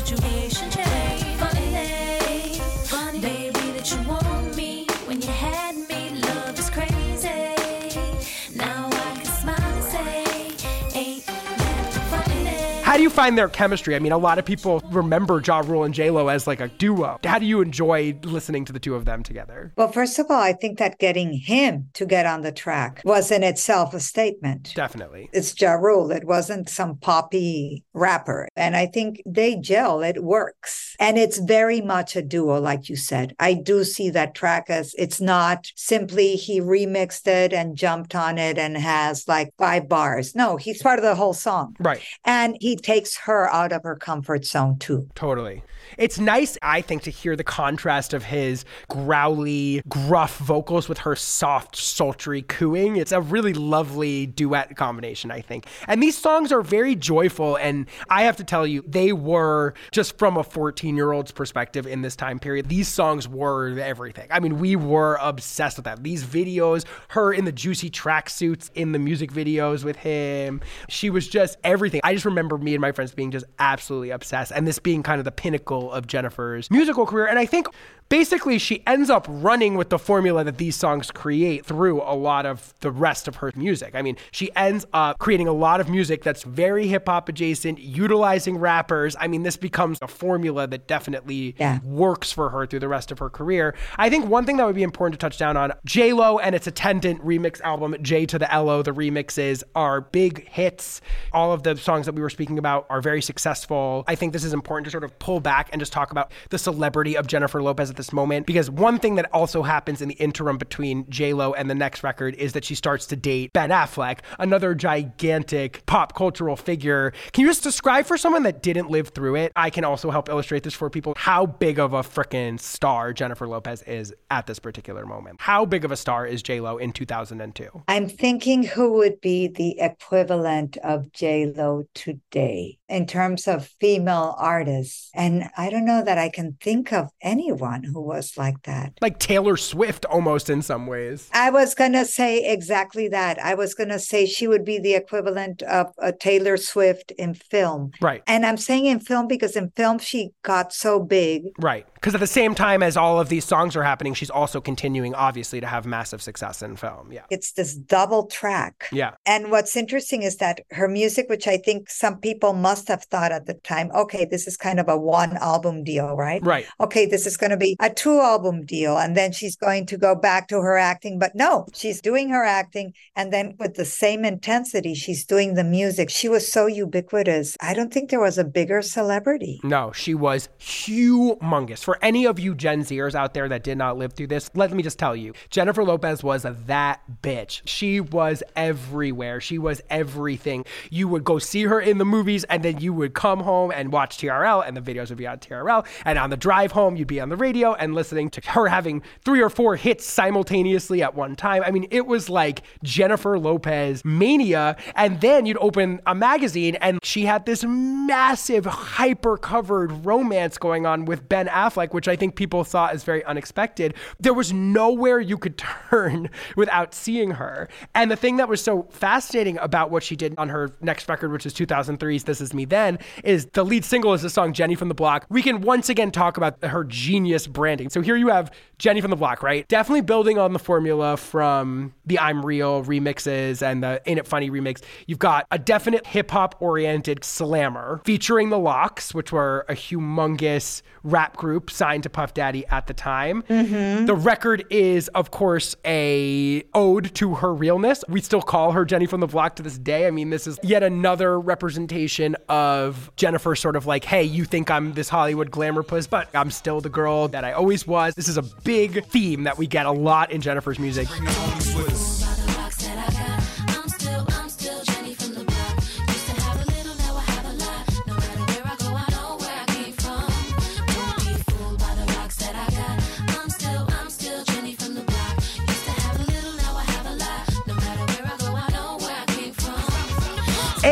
How do you find their chemistry? I mean, a lot of people remember Ja Rule and J Lo as like a duo. How do you enjoy listening to the two of them together? Well, first of all, I think that getting him to get on the track was in itself a statement. Definitely. It's Ja Rule. It wasn't some poppy rapper. And I think they gel. It works. And it's very much a duo, like you said. I do see that track as it's not simply he remixed it and jumped on it and has like five bars. No, he's part of the whole song. Right. And he takes her out of her comfort zone too. Totally. It's nice, I think, to hear the contrast of his growly, gruff vocals with her soft, sultry cooing. It's a really lovely duet combination, I think. And these songs are very joyful. And I have to tell you, they were just from a 14 year old's perspective in this time period, these songs were everything. I mean, we were obsessed with that. These videos, her in the juicy tracksuits in the music videos with him, she was just everything. I just remember me and my friends being just absolutely obsessed. And this being kind of the pinnacle of Jennifer's musical career. And I think basically she ends up running with the formula that these songs create through a lot of the rest of her music. I mean, she ends up creating a lot of music that's very hip hop adjacent, utilizing rappers. I mean, this becomes a formula that definitely Yeah. works for her through the rest of her career. I think one thing that would be important to touch down on J Lo and its attendant remix album, J to the Lo, the remixes are big hits. All of the songs that we were speaking about are very successful. I think this is important to sort of pull back and just talk about the celebrity of Jennifer Lopez at this moment because one thing that also happens in the interim between J Lo and the next record is that she starts to date Ben Affleck, another gigantic pop cultural figure. Can you just describe for someone that didn't live through it? I can also help illustrate this for people how big of a freaking star Jennifer Lopez is at this particular moment. How big of a star is J Lo in 2002? I'm thinking who would be the equivalent of J Lo today in terms of female artists. And I don't know that I can think of anyone who was like that. Like Taylor Swift almost in some ways. I was going to say exactly that. I was going to say she would be the equivalent of a Taylor Swift in film. Right. And I'm saying in film because in film she got so big. Right. Because at the same time as all of these songs are happening, she's also continuing, obviously, to have massive success in film. Yeah. It's this double track. Yeah. And what's interesting is that her music, which I think some people must have thought at the time, okay, this is kind of a one album deal, right? Right. Okay, this is going to be a two album deal. And then she's going to go back to her acting. But no, she's doing her acting. And then with the same intensity, she's doing the music. She was so ubiquitous. I don't think there was a bigger celebrity. No, she was humongous. For any of you Gen Zers out there that did not live through this, let me just tell you Jennifer Lopez was that bitch. She was everywhere. She was everything. You would go see her in the movies, and then you would come home and watch TRL, and the videos would be on TRL. And on the drive home, you'd be on the radio and listening to her having three or four hits simultaneously at one time. I mean, it was like Jennifer Lopez mania. And then you'd open a magazine, and she had this massive, hyper covered romance going on with Ben Affleck, which I think people thought is very unexpected. There was nowhere you could <laughs> turn without seeing her. And the thing that was so fascinating about what she did on her next record, which is 2003's This Is Me Then, is the lead single is the song Jenny from the Block. We can once again talk about her genius branding. So here you have Jenny from the Block, right? Definitely building on the formula from the I'm Real remixes and the Ain't It Funny remix. You've got a definite hip hop oriented slammer featuring the LOX, which were a humongous rap group signed to Puff Daddy at the time. Mm-hmm. The record is, of course, a ode to her realness. We still call her Jenny from the Block to this day. I mean, this is yet another representation of Jennifer sort of like, hey, you think I'm this Hollywood glamour puss, but I'm still the girl that I always was. This is a big theme that we get a lot in Jennifer's music.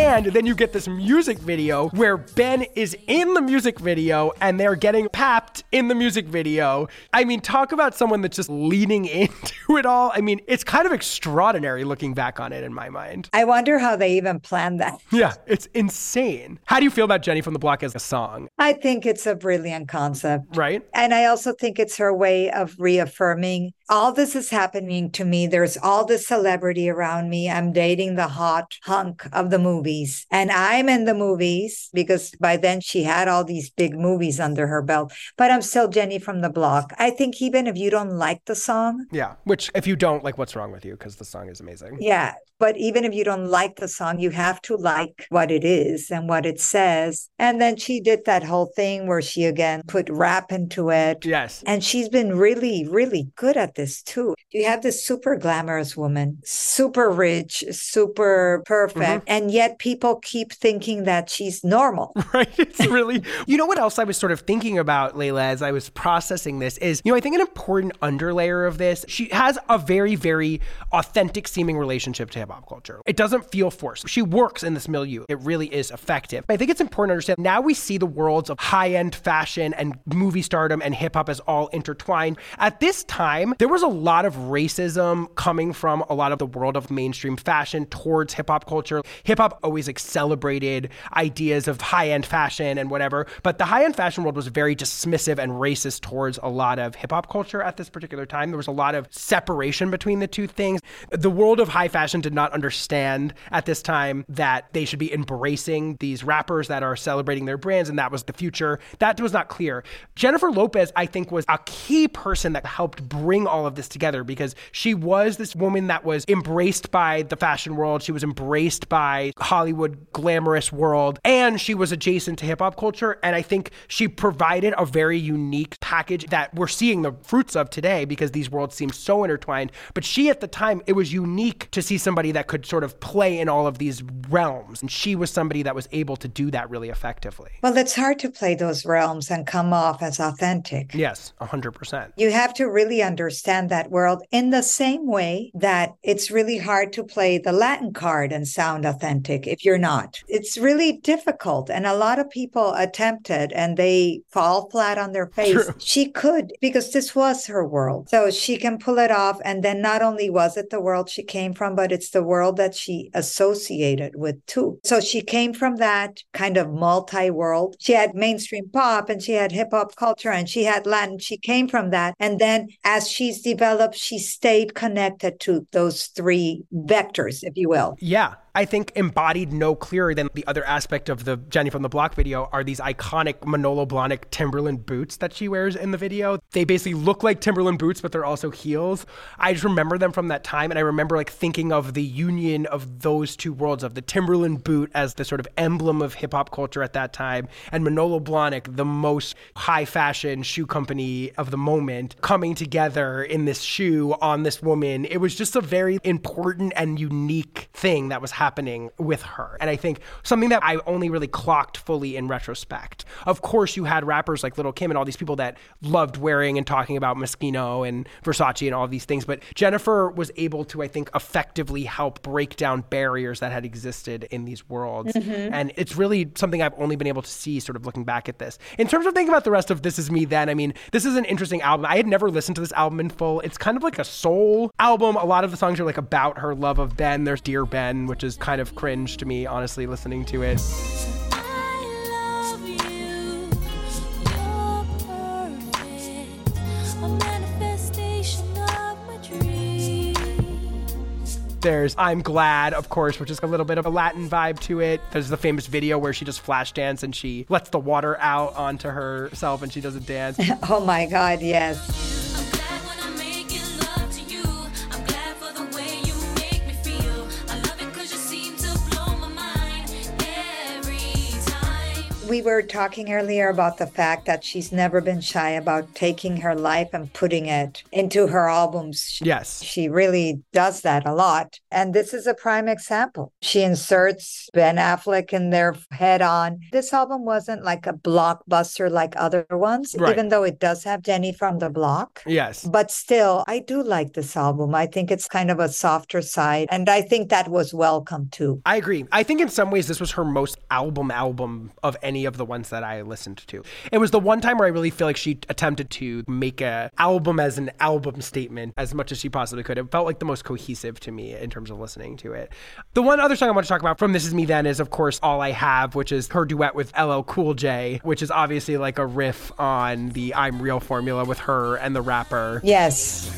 And then you get this music video where Ben is in the music video and they're getting papped in the music video. I mean, talk about someone that's just leaning <laughs> into it all. I mean, it's kind of extraordinary looking back on it in my mind. I wonder how they even planned that. <laughs> Yeah, it's insane. How do you feel about Jenny from the Block as a song? I think it's a brilliant concept. Right? And I also think it's her way of reaffirming all this is happening to me. There's all this celebrity around me. I'm dating the hot hunk of the movies. And I'm in the movies because by then she had all these big movies under her belt. But I'm still Jenny from the block. I think even if you don't like the song, Yeah. Which, if you don't, like, what's wrong with you? Because the song is amazing. yeah. But even if you don't like the song, you have to like what it is and what it says. And then she did that whole thing where she again put rap into it. Yes. And she's been really, really good at this too. You have this super glamorous woman, super rich, super perfect. Mm-hmm. And yet people keep thinking that she's normal. <laughs> right? It's really, you know what else I was sort of thinking about, Leila, as I was processing this is, you know, I think an important underlayer of this, she has a very, very authentic seeming relationship to hip hop culture. It doesn't feel forced. She works in this milieu. It really is effective. I think it's important to understand now we see the worlds of high end fashion and movie stardom and hip hop as all intertwined. At this time, there was a lot of racism coming from a lot of the world of mainstream fashion towards hip hop culture. Hip hop always like celebrated ideas of high end fashion and whatever, but the high end fashion world was very dismissive and racist towards a lot of hip hop culture at this particular time. There was a lot of separation between the two things. The world of high fashion did not understand at this time that they should be embracing these rappers that are celebrating their brands, and that was the future. That was not clear. Jennifer Lopez, I think, was a key person that helped bring all of this together because she was this woman that was embraced by the fashion world. She was embraced by Hollywood glamorous world, and she was adjacent to hip hop culture. And I think she provided a very unique package that we're seeing the fruits of today because these worlds seem so intertwined. But she, at the time, it was unique to see somebody that could sort of play in all of these realms. And she was somebody that was able to do that really effectively. Well, it's hard to play those realms and come off as authentic. Yes, 100%. You have to really understand that world in the same way that it's really hard to play the Latin card and sound authentic if you're not. It's really difficult. And a lot of people attempted and they fall flat on their face. True. She could because this was her world. So she can pull it off. And then not only was it the world she came from, but it's the world that she associated with too. So she came from that kind of multi world. She had mainstream pop and she had hip hop culture and she had Latin. She came from that. And then as she's developed, she stayed connected to those three vectors, if you will. Yeah. I think embodied no clearer than the other aspect of the Jenny from the Block video are these iconic Manolo Blahnik Timberland boots that she wears in the video. They basically look like Timberland boots, but they're also heels. I just remember them from that time, and I remember like thinking of the union of those two worlds of the Timberland boot as the sort of emblem of hip hop culture at that time, and Manolo Blahnik, the most high fashion shoe company of the moment, coming together in this shoe on this woman. It was just a very important and unique thing that was happening with her. And I think something that I only really clocked fully in retrospect. Of course, you had rappers like Lil' Kim and all these people that loved wearing and talking about Moschino and Versace and all these things. But Jennifer was able to, I think, effectively help break down barriers that had existed in these worlds. Mm-hmm. And it's really something I've only been able to see sort of looking back at this. In terms of thinking about the rest of This Is Me Then, I mean, this is an interesting album. I had never listened to this album in full. It's kind of like a soul album. A lot of the songs are like about her love of Ben. There's Dear Ben, which is kind of cringe to me, honestly, listening to it. There's I'm Glad, of course, which is a little bit of a Latin vibe to it. There's the famous video where she just flash dance and she lets the water out onto herself and she does a dance. <laughs> Oh my God, yes. We were talking earlier about the fact that she's never been shy about taking her life and putting it into her albums. Yes. She really does that a lot. And this is a prime example. She inserts Ben Affleck in there head on. This album wasn't like a blockbuster like other ones, Right. even though it does have Jenny from the block. Yes. But still, I do like this album. I think it's kind of a softer side. And I think that was welcome too. I agree. I think in some ways this was her most album album of any of the ones that I listened to. It was the one time where I really feel like she attempted to make a album as an album statement as much as she possibly could. It felt like the most cohesive to me in terms of listening to it. The one other song I want to talk about from This Is Me Then is of course All I Have, which is her duet with LL Cool J, which is obviously like a riff on the I'm Real formula with her and the rapper. Yes.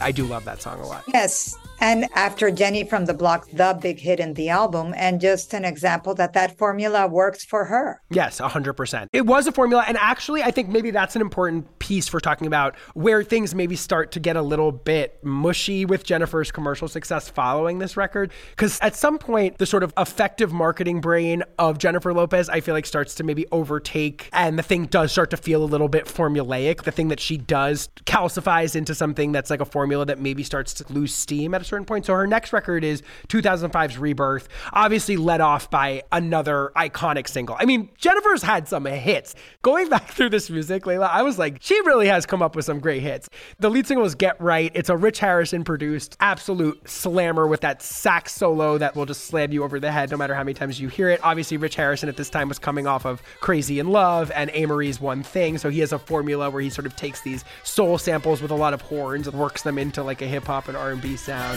I do love that song a lot. Yes. And after Jenny from the Block, the big hit in the album, and just an example that that formula works for her. Yes, 100%. It was a formula. And actually, I think maybe that's an important piece for talking about where things maybe start to get a little bit mushy with Jennifer's commercial success following this record. Because at some point, the sort of effective marketing brain of Jennifer Lopez, I feel like starts to maybe overtake, and the thing does start to feel a little bit formulaic. The thing that she does calcifies into something that's like a formula that maybe starts to lose steam at a certain point. So her next record is 2005's Rebirth, obviously led off by another iconic single. I mean, Jennifer's had some hits. Going back through this music, Leila, I was like, she really has come up with some great hits. The lead single is Get Right. It's a Rich Harrison produced absolute slammer with that sax solo that will just slam you over the head no matter how many times you hear it. Obviously, Rich Harrison at this time was coming off of Crazy in Love and Amerie's One Thing. So he has a formula where he sort of takes these soul samples with a lot of horns and works them into like a hip hop and R&B sound.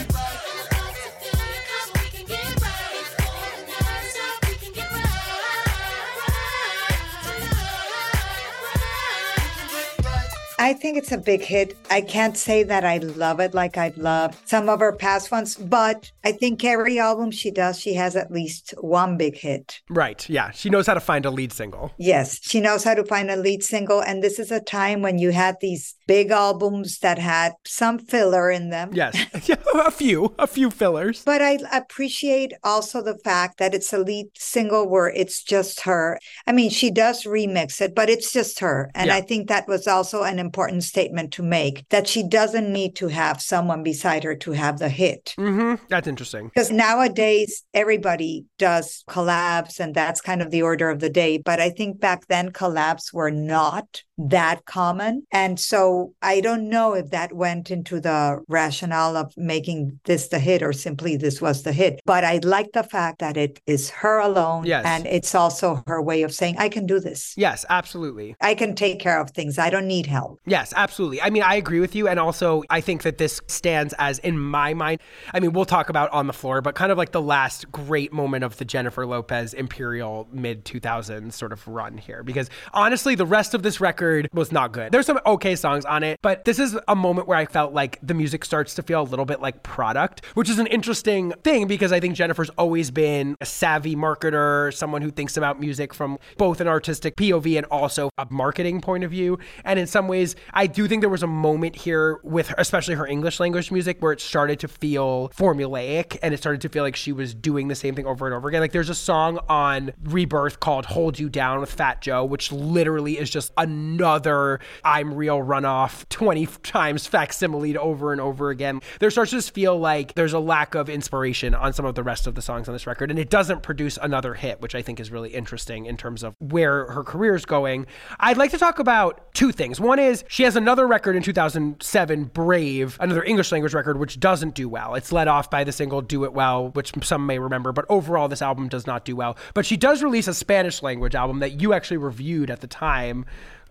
I think it's a big hit. I can't say that I love it like I've loved some of her past ones, but I think every album she does, she has at least one big hit. Right. Yeah. She knows how to find a lead single. Yes, she knows how to find a lead single. And this is a time when you had these big albums that had some filler in them. Yes. <laughs> <laughs> A few, a few fillers. But I appreciate also the fact that it's a lead single where it's just her. I mean, she does remix it, but it's just her. And Yeah. I think that was also an important statement to make that she doesn't need to have someone beside her to have the hit. Mm-hmm. That's interesting. Because nowadays, everybody does collabs, and that's kind of the order of the day. But I think back then, collabs were not that common. And so I don't know if that went into the rationale of making this the hit or simply this was the hit. But I like the fact that it is her alone. Yes. And it's also her way of saying, I can do this. Yes, absolutely. I can take care of things. I don't need help. Yes, absolutely. I mean, I agree with you. And also, I think that this stands as, in my mind, I mean, we'll talk about on the floor, but kind of like the last great moment of the Jennifer Lopez Imperial mid 2000s sort of run here. Because honestly, the rest of this record was not good. There's some okay songs on it, but this is a moment where I felt like the music starts to feel a little bit like product, which is an interesting thing because I think Jennifer's always been a savvy marketer, someone who thinks about music from both an artistic POV and also a marketing point of view. And in some ways, I do think there was a moment here with her, especially her English language music where it started to feel formulaic and it started to feel like she was doing the same thing over and over again. Like there's a song on Rebirth called Hold You Down with Fat Joe, which literally is just another I'm Real runoff 20 times facsimile over and over again. There starts to just feel like there's a lack of inspiration on some of the rest of the songs on this record, and it doesn't produce another hit, which I think is really interesting in terms of where her career is going. I'd like to talk about two things. One is she has another record in 2007, Brave, another English language record, which doesn't do well. It's led off by the single Do It Well, which some may remember, but overall, this album does not do well. But she does release a Spanish language album that you actually reviewed at the time.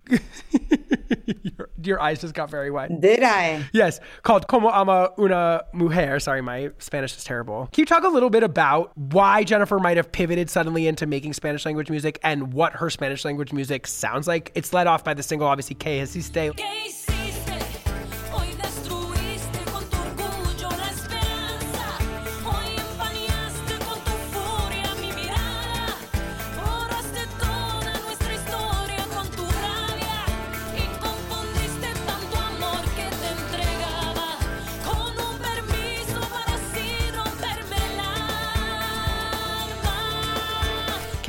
Your, <laughs> your eyes just got very wide. Did I? Yes, called Como Ama Una Mujer. Sorry, my Spanish is terrible. Can you talk a little bit about why Jennifer might have pivoted suddenly into making Spanish language music and what her Spanish language music sounds like? It's led off by the single, obviously, Que Hiciste. ¿Qué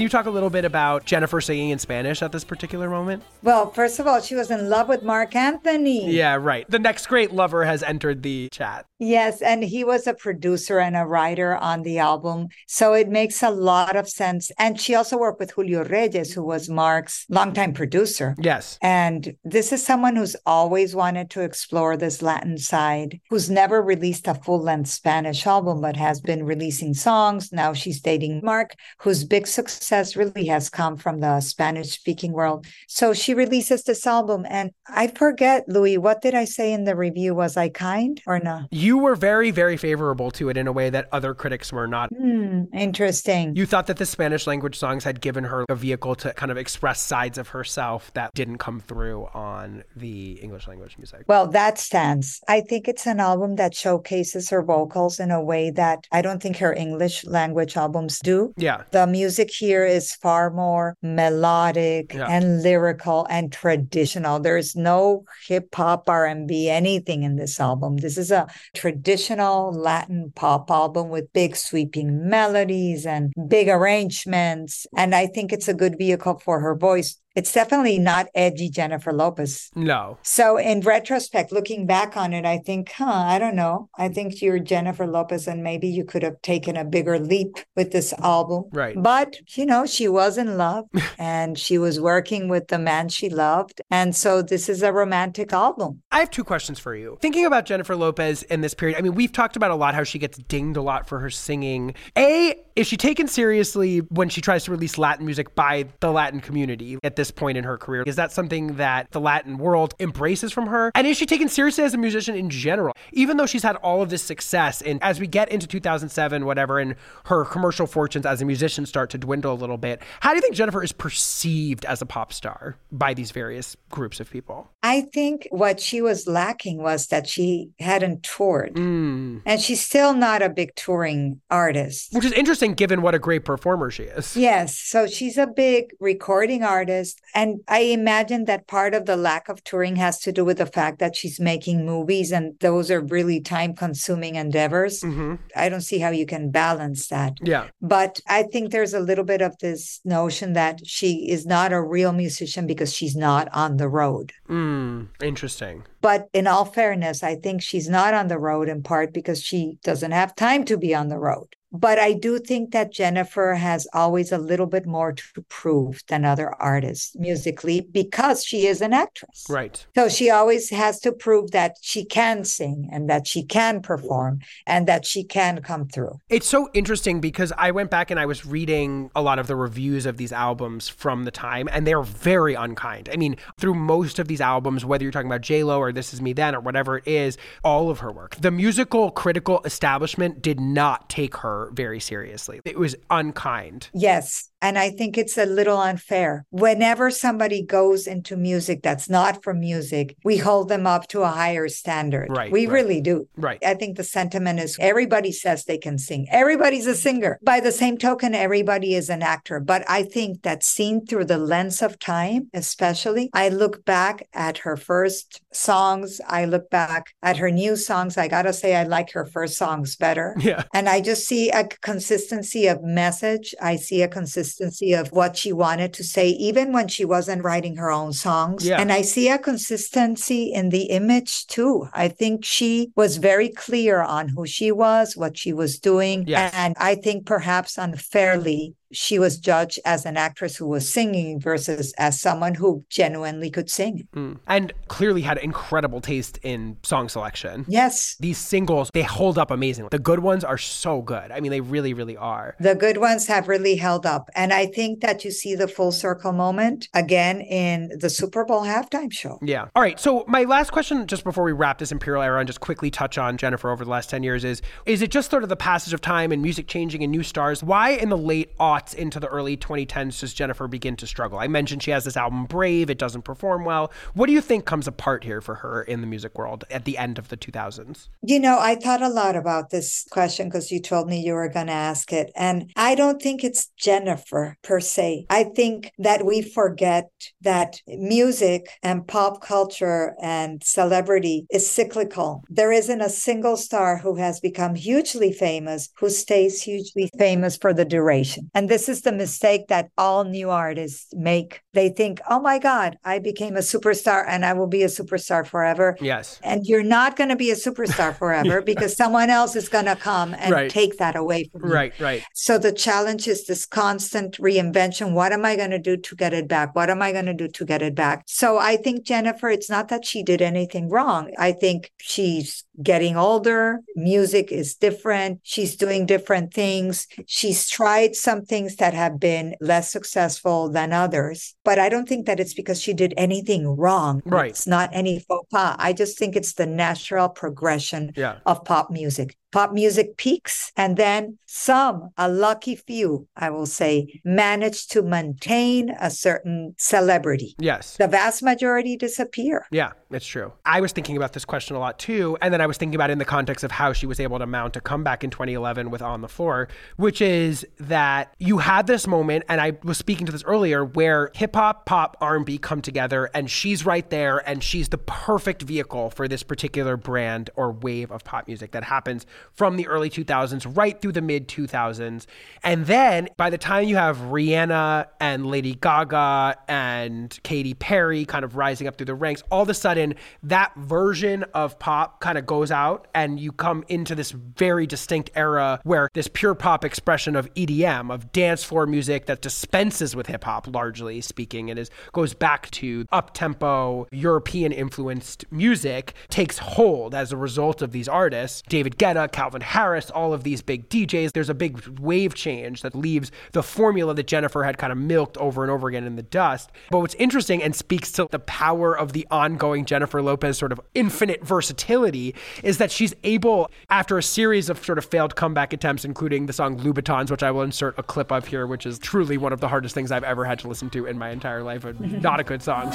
you talk a little bit about Jennifer singing in Spanish at this particular moment? Well, first of all, she was in love with Marc Anthony. Yeah, right. The next great lover has entered the chat. Yes, and he was a producer and a writer on the album. So it makes a lot of sense. And she also worked with Julio Reyes, who was Marc's longtime producer. Yes. And this is someone who's always wanted to explore this Latin side, who's never released a full length Spanish album, but has been releasing songs. Now she's dating Marc, whose big success really has come from the Spanish speaking world. So she releases this album. And I forget, Louie, what did I say in the review? Was I kind or not? You were very, very favorable to it in a way that other critics were not. Hmm, interesting. You thought that the Spanish language songs had given her a vehicle to kind of express sides of herself that didn't come through on the English language music. Well, that stands. I think it's an album that showcases her vocals in a way that I don't think her English language albums do. Yeah. The music here is far more melodic Yeah. and lyrical and traditional. There's no hip hop, R&B, anything in this album. This is a traditional Latin pop album with big sweeping melodies and big arrangements. And I think it's a good vehicle for her voice. It's definitely not edgy Jennifer Lopez. No. So in retrospect, looking back on it, I think, huh, I don't know. I think you're Jennifer Lopez and maybe you could have taken a bigger leap with this album. Right. But, you know, she was in love <laughs> and she was working with the man she loved. And so this is a romantic album. I have two questions for you. Thinking about Jennifer Lopez in this period, I mean, we've talked about a lot how she gets dinged a lot for her singing. A, is she taken seriously when she tries to release Latin music by the Latin community at this point in her career? Is that something that the Latin world embraces from her? And is she taken seriously as a musician in general? Even though she's had all of this success, and as we get into 2007, whatever, and her commercial fortunes as a musician start to dwindle a little bit, how do you think Jennifer is perceived as a pop star by these various groups of people? I think what she was lacking was that she hadn't toured. Mm. And she's still not a big touring artist. Which is interesting given what a great performer she is. Yes. So she's a big recording artist. And I imagine that part of the lack of touring has to do with the fact that she's making movies and those are really time consuming endeavors. hmm I don't see how you can balance that. Yeah. But I think there's a little bit of this notion that she is not a real musician because she's not on the road. Mm, interesting. But in all fairness, I think she's not on the road in part because she doesn't have time to be on the road. But I do think that Jennifer has always a little bit more to prove than other artists musically because she is an actress. Right. So she always has to prove that she can sing and that she can perform and that she can come through. It's so interesting because I went back and I was reading a lot of the reviews of these albums from the time, and they're very unkind. I mean, through most of these albums, whether you're talking about J-Lo or This Is Me Then or whatever it is, all of her work, the musical critical establishment did not take her very seriously. It was unkind. Yes. And I think it's a little unfair. Whenever somebody goes into music that's not for music, we hold them up to a higher standard. Right, We right. really do. Right. I think the sentiment is everybody says they can sing. Everybody's a singer. By the same token, everybody is an actor. But I think that seen through the lens of time, especially, I look back at her first songs. I look back at her new songs. I got to say, I like her first songs better. Yeah. And I just see a consistency of message. I see a consistency of what she wanted to say, even when she wasn't writing her own songs. Yeah. And I see a consistency in the image too. I think she was very clear on who she was, what she was doing. Yes. And I think perhaps unfairly, she was judged as an actress who was singing versus as someone who genuinely could sing. Mm. And clearly had incredible taste in song selection. Yes. These singles, they hold up amazingly. The good ones are so good. I mean, they really, really are. The good ones have really held up. And I think that you see the full circle moment again in the Super Bowl halftime show. Yeah. All right. So my last question, just before we wrap this Imperial era and just quickly touch on Jennifer over the last 10 years is, is it just sort of the passage of time and music changing and new stars? Why in the late aughts into the early 2010s does Jennifer begin to struggle? I mentioned she has this album Brave. It doesn't perform well. What do you think comes apart here for her in the music world at the end of the 2000s? You know, I thought a lot about this question because you told me you were going to ask it. And I don't think it's Jennifer per se. I think that we forget that music and pop culture and celebrity is cyclical. There isn't a single star who has become hugely famous who stays hugely famous for the duration. And And this is the mistake that all new artists make. They think, oh my God, I became a superstar and I will be a superstar forever. Yes. And you're not going to be a superstar <laughs> forever because someone else is going to come and Right. take that away from you. Right, right. So the challenge is this constant reinvention. What am I going to do to get it back? What am I going to do to get it back? So I think Jennifer, it's not that she did anything wrong. I think she's getting older. Music is different. She's doing different things. She's tried some things that have been less successful than others. But I don't think that it's because she did anything wrong. Right. It's not any faux pas. I just think it's the natural progression Yeah. of pop music. Pop music peaks, and then some, a lucky few, I will say, manage to maintain a certain celebrity. Yes. The vast majority disappear. Yeah, it's true. I was thinking about this question a lot too. And then I was thinking about it in the context of how she was able to mount a comeback in 2011 with On the Floor, which is that you had this moment, and I was speaking to this earlier, where hip hop, pop, R&B come together, and she's right there, and she's the perfect vehicle for this particular brand or wave of pop music that happens from the early 2000s right through the mid 2000s. And then by the time you have Rihanna and Lady Gaga and Katy Perry kind of rising up through the ranks, all of a sudden that version of pop kind of goes out and you come into this very distinct era where this pure pop expression of EDM, of dance floor music that dispenses with hip hop largely speaking and is goes back to up tempo European influenced music takes hold as a result of these artists. David Guetta, Calvin Harris, all of these big DJs. There's a big wave change that leaves the formula that Jennifer had kind of milked over and over again in the dust. But what's interesting and speaks to the power of the ongoing Jennifer Lopez sort of infinite versatility is that she's able, after a series of sort of failed comeback attempts, including the song Louboutins, which I will insert a clip of here, which is truly one of the hardest things I've ever had to listen to in my entire life. Not a good song.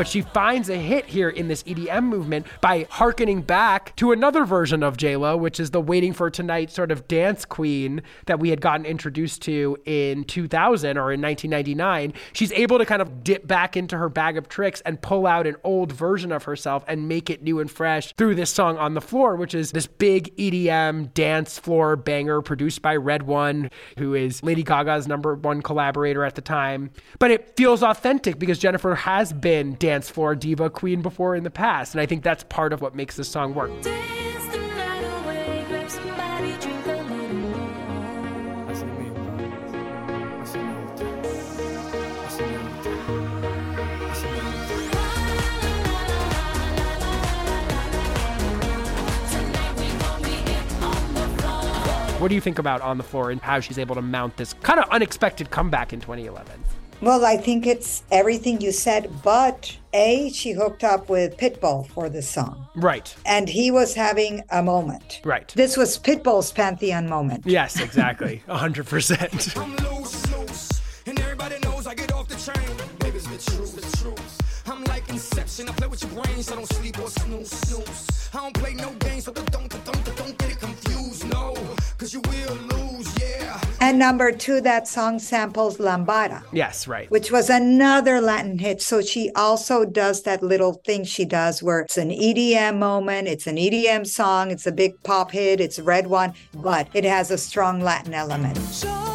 But she finds a hit here in this EDM movement by hearkening back to another version of Lo, which is the Waiting for Tonight sort of dance queen that we had gotten introduced to in 2000 or in 1999. She's able to kind of dip back into her bag of tricks and pull out an old version of herself and make it new and fresh through this song on the floor, which is this big EDM dance floor banger produced by RedOne, who is Lady Gaga's number one collaborator at the time. But it feels authentic because Jennifer has been dance floor diva queen before in the past. And I think that's part of what makes this song work. Dance the night away. Grab somebody, drink a little more. Tonight we gon' be it on the floor. What do you think about On the Floor and how she's able to mount this kind of unexpected comeback in 2011? Well, I think it's everything you said, but A, she hooked up with Pitbull for the song. Right. And he was having a moment. Right. This was Pitbull's Pantheon moment. Yes, exactly. <laughs> 100%. I'm loose, loose, and everybody knows I get off the train. Baby, it's the truth, the truth. I'm like Inception. I play with your brains, I don't sleep or snooze, snooze. I don't play no games, so don't, don't, don't, don't get it confused, no. Cause you will lose, yeah. And number two, that song samples Lambada. yes, right. which was another Latin hit. So she also does that little thing she does where it's an EDM moment, it's an EDM song, it's a big pop hit, it's a RedOne, but it has a strong Latin element. Chorando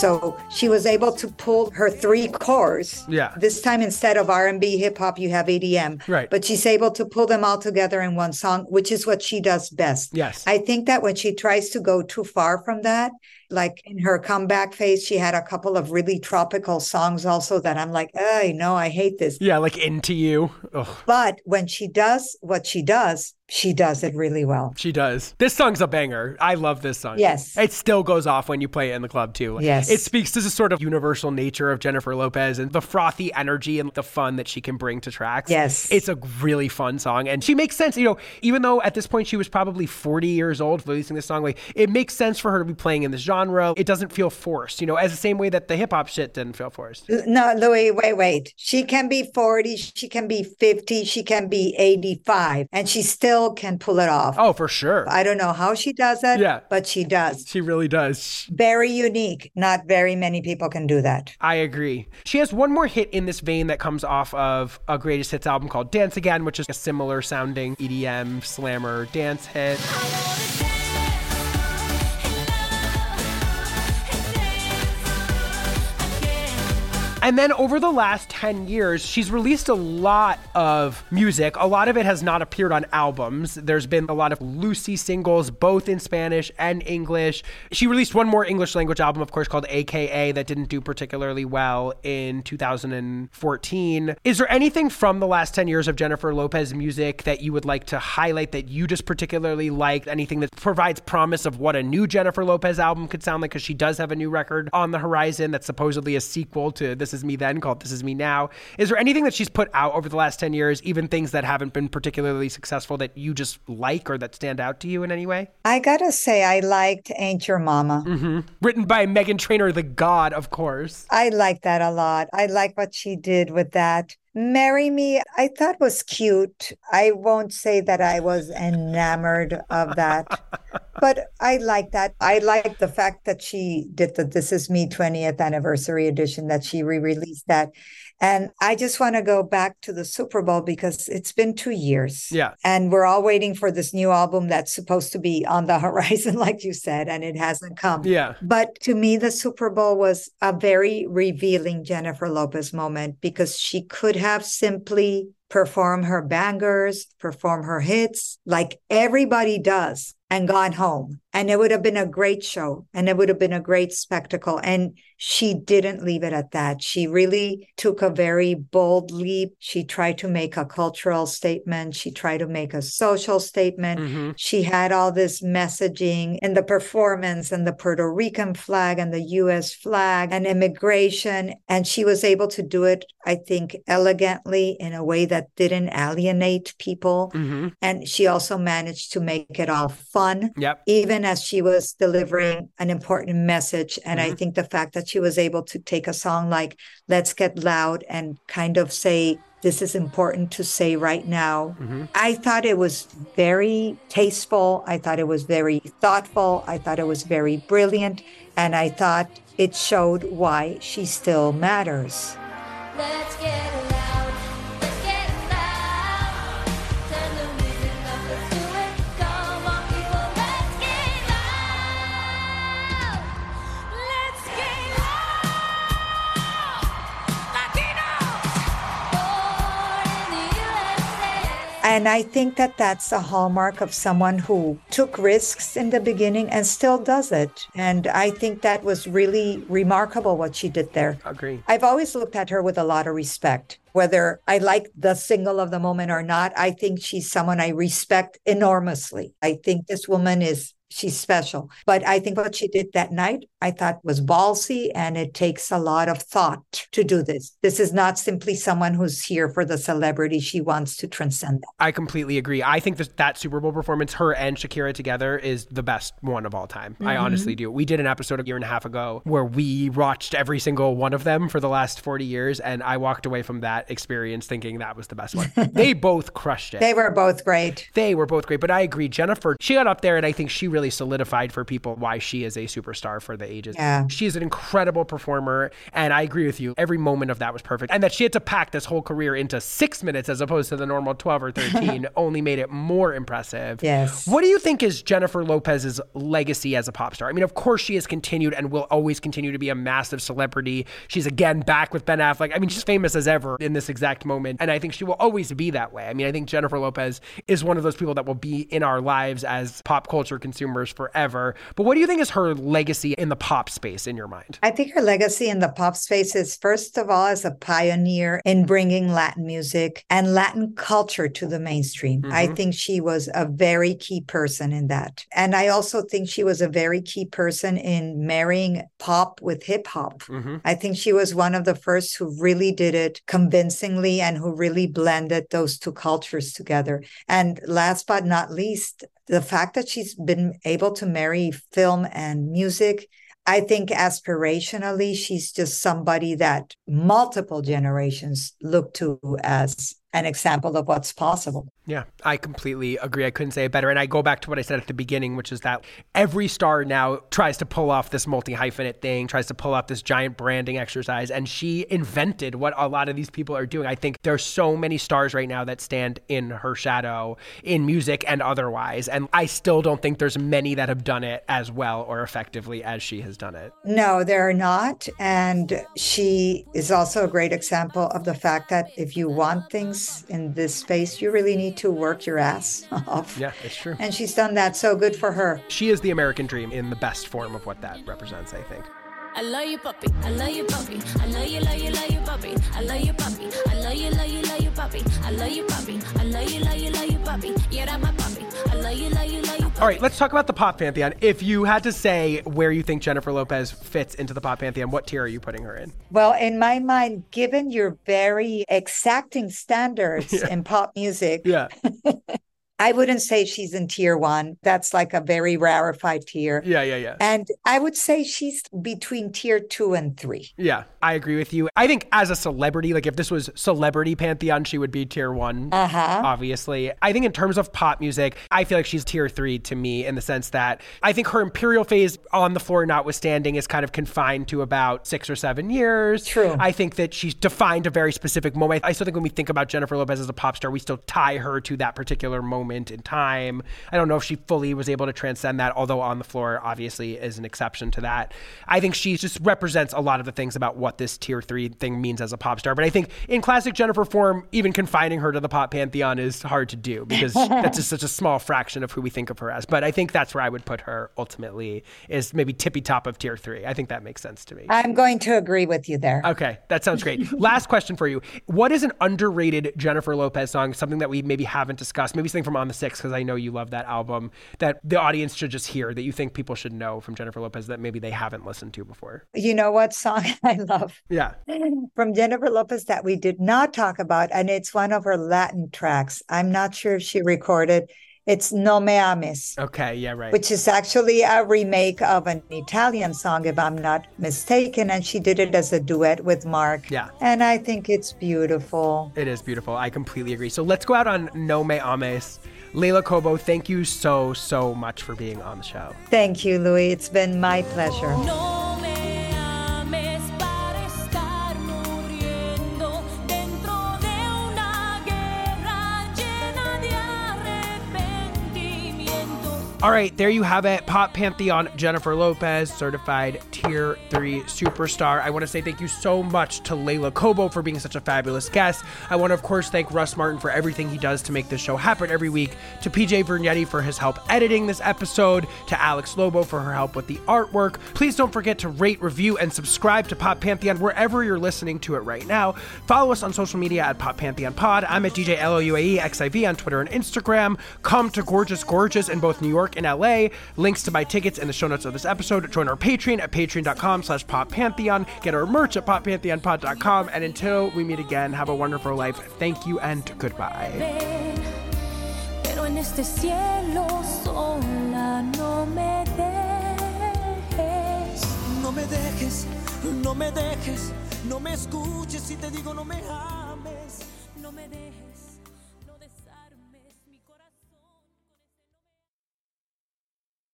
So she was able to pull her three cores. Yeah. This time instead of R&B, hip hop, you have EDM. Right. But she's able to pull them all together in one song, which is what she does best. Yes. I think that when she tries to go too far from that, like in her comeback phase, she had a couple of really tropical songs also that I'm like, oh, know I hate this. Yeah, like Into You. Ugh, But when she does what she does, she does it really well. she does. This song's a banger. I love this song. Yes. It still goes off when you play it in the club, too. Yes. It speaks to the sort of universal nature of Jennifer Lopez and the frothy energy and the fun that she can bring to tracks. Yes. It's a really fun song. And she makes sense. You know, even though at this point she was probably 40 years old releasing this song, like it makes sense for her to be playing in this genre. It doesn't feel forced, you know, as the same way that the hip hop shit didn't feel forced. No, Louie, wait, wait. She can be 40, she can be 50, she can be 85, and she's still can pull it off. Oh, for sure. I don't know how she does it, Yeah. but she does. She really does. Very unique. Not very many people can do that. I agree. She has one more hit in this vein that comes off of a greatest hits album called Dance Again, which is a similar sounding EDM slammer dance hit. And then over the last 10 years, she's released a lot of music. A lot of it has not appeared on albums. There's been a lot of Lucy singles, both in Spanish and English. She released one more English language album, of course, called AKA, that didn't do particularly well in 2014. Is there anything from the last 10 years of Jennifer Lopez music that you would like to highlight that you just particularly liked? Anything that provides promise of what a new Jennifer Lopez album could sound like? Because she does have a new record on the horizon that's supposedly a sequel to This Is Me Then called This Is Me Now. Is there anything that she's put out over the last 10 years, even things that haven't been particularly successful, that you just like or that stand out to you in any way? I gotta say, I liked Ain't Your Mama. hmm Written by Meghan Trainor, the god, of course. I like that a lot. I like what she did with that. Marry Me, I thought was cute. I won't say that I was enamored of that, <laughs> but I like that. I like the fact that she did the This Is Me 20th anniversary edition, that she re released that. And I just want to go back to the Super Bowl because it's been two years. Yeah. And we're all waiting for this new album that's supposed to be on the <laughs> horizon, like you said, and it hasn't come. Yeah. But to me, the Super Bowl was a very revealing Jennifer Lopez moment because she could have simply performed her bangers, perform her hits like everybody does and gone home. And it would have been a great show and it would have been a great spectacle. And she didn't leave it at that. She really took a very bold leap. She tried to make a cultural statement. She tried to make a social statement. Mhm. She had all this messaging in the performance and the Puerto Rican flag and the US flag and immigration. And she was able to do it, I think, elegantly in a way that didn't alienate people. hmm And she also managed to make it all fun Yep. even as she was delivering an important message. And I Mhm. think the fact that she was able to take a song like Let's Get Loud and kind of say, this is important to say right now. Mhm. I thought it was very tasteful. I thought it was very thoughtful. I thought it was very brilliant. And I thought it showed why she still matters. And I think that that's a hallmark of someone who took risks in the beginning and still does it. And I think that was really remarkable what she did there. I Agree. I've always looked at her with a lot of respect. Whether I like the single of the moment or not, I think she's someone I respect enormously. I think this woman is she's special. But I think what she did that night, I thought was ballsy and it takes a lot of thought to do this. This is not simply someone who's here for the celebrity. She wants to transcend that. I completely agree. I think that that Super Bowl performance, her and Shakira together, is the best one of all time. I Mhm. honestly do. We did an episode a year and a half ago where we watched every single one of them for the last 40 years, and I walked away from that experience thinking that was the best one. <laughs> they both crushed it. They were both great. They were both great, but I agree. Jennifer, she got up there, and I think she really solidified for people why she is a superstar for the ages. Yeah. She is an incredible performer, and I agree with you. Every moment of that was perfect. And that she had to pack this whole career into six minutes as opposed to the normal 12 or 13 <laughs> only made it more impressive. Yes. What do you think is Jennifer Lopez's legacy as a pop star? I mean, of course, she has continued and will always continue to be a massive celebrity. She's again back with Ben Affleck. I mean, she's famous as ever in this exact moment. And I think she will always be that way. I mean, I think Jennifer Lopez is one of those people that will be in our lives as pop culture consumers forever. But what do you think is her legacy in the pop space in your mind? I think her legacy in the pop space is, first of all, as a pioneer in bringing Latin music and Latin culture to the mainstream. I Mhm. think she was a very key person in that. And I also think she was a very key person in marrying pop with hip hop. Mm-hmm. I think she was one of the first who really did it convincingly and who really blended those two cultures together. And last but not least, the fact that she's been able to marry film and music I think aspirationally, she's just somebody that multiple generations look to as an example of what's possible. Yeah, I completely agree. I couldn't say it better. And I go back to what I said at the beginning, which is that every star now tries to pull off this multi hyphenate thing, tries to pull off this giant branding exercise. And she invented what a lot of these people are doing. I think there's so many stars right now that stand in her shadow in music and otherwise. And I still don't think there's many that have done it as well or effectively as she has done it. No, there are not. And she is also a great example of the fact that if you want things in this space, you really need to work your ass off. Yeah, it's true. And she's done that. So good for her. She is the American dream in the best form of what that represents, I think. I love you, puppy. I love you, puppy. I love you, love you, love you, puppy. I love you, puppy. I love you, love you, love you, puppy. I love you, puppy. I love you, love you, love you, puppy. Yeah, that's my puppy. I love you, love you, love you, puppy. All right, let's talk about the pop pantheon. If you had to say where you think Jennifer Lopez fits into the pop pantheon, what tier are you putting her in? Well, in my mind, given your very exacting <laughs> standards in pop music, Yeah. <laughs> I wouldn't say she's in tier one. That's like a very rarefied tier. Yeah, yeah, yeah. And I would say she's between tier two and three. Yeah, I agree with you. I think as a celebrity, like if this was celebrity pantheon, she would be tier one. Uh huh. Obviously, I think in terms of pop music, I feel like she's tier three to me in the sense that I think her imperial phase on the floor, notwithstanding, is kind of confined to about six or seven years. True. I think that she's defined a very specific moment. I still think when we think about Jennifer Lopez as a pop star, we still tie her to that particular moment in time. I don't know if she fully was able to transcend that, although on the floor obviously is an exception to that. I think she just represents a lot of the things about what this tier three thing means as a pop star. But I think in classic Jennifer form, even confining her to the pop pantheon is hard to do because <laughs> that's just such a small fraction of who we think of her as. But I think that's where I would put her ultimately is maybe tippy top of tier three. I think that makes sense to me. I'm going to agree with you there. Okay, that sounds great. <laughs> Last question for you. What is an underrated Jennifer Lopez song, something that we maybe haven't discussed, maybe something from On the Six, because I know you love that album, that the audience should just hear, that you think people should know from Jennifer Lopez that maybe they haven't listened to before? You know what song <laughs> I love? Yeah. <laughs> From Jennifer Lopez that we did not talk about, and it's one of her Latin tracks. I'm not sure if she recorded. It's No Me Ames. Okay, yeah, right. Which is actually a remake of an Italian song, if I'm not mistaken. And she did it as a duet with Marc. Yeah. And I think it's beautiful. It is beautiful. I completely agree. So let's go out on No Me Ames. Leila Cobo, thank you so, so much for being on the show. Thank you, Louie. It's been my pleasure. No All right, there you have it. Pop Pantheon Jennifer Lopez, certified tier three superstar. I want to say thank you so much to Leila Cobo for being such a fabulous guest. I want to, of course, thank Russ Martin for everything he does to make this show happen every week, to PJ Vernetti for his help editing this episode, to Alex Lobo for her help with the artwork. Please don't forget to rate, review, and subscribe to Pop Pantheon wherever you're listening to it right now. Follow us on social media at Pop Pantheon Pod. I'm at DJ LOUIE XIV on Twitter and Instagram. Come to Gorgeous Gorgeous in both New York and LA. Links to buy tickets in the show notes of this episode. Join our Patreon at patreon.com slash Pop Pantheon. Get our merch at poppantheonpod.com. And until we meet again, have a wonderful life. Thank you and goodbye. Pero en este cielo sola no me dejes. No me dejes, no me dejes, no me escuches si te digo no me ames. No me dejes.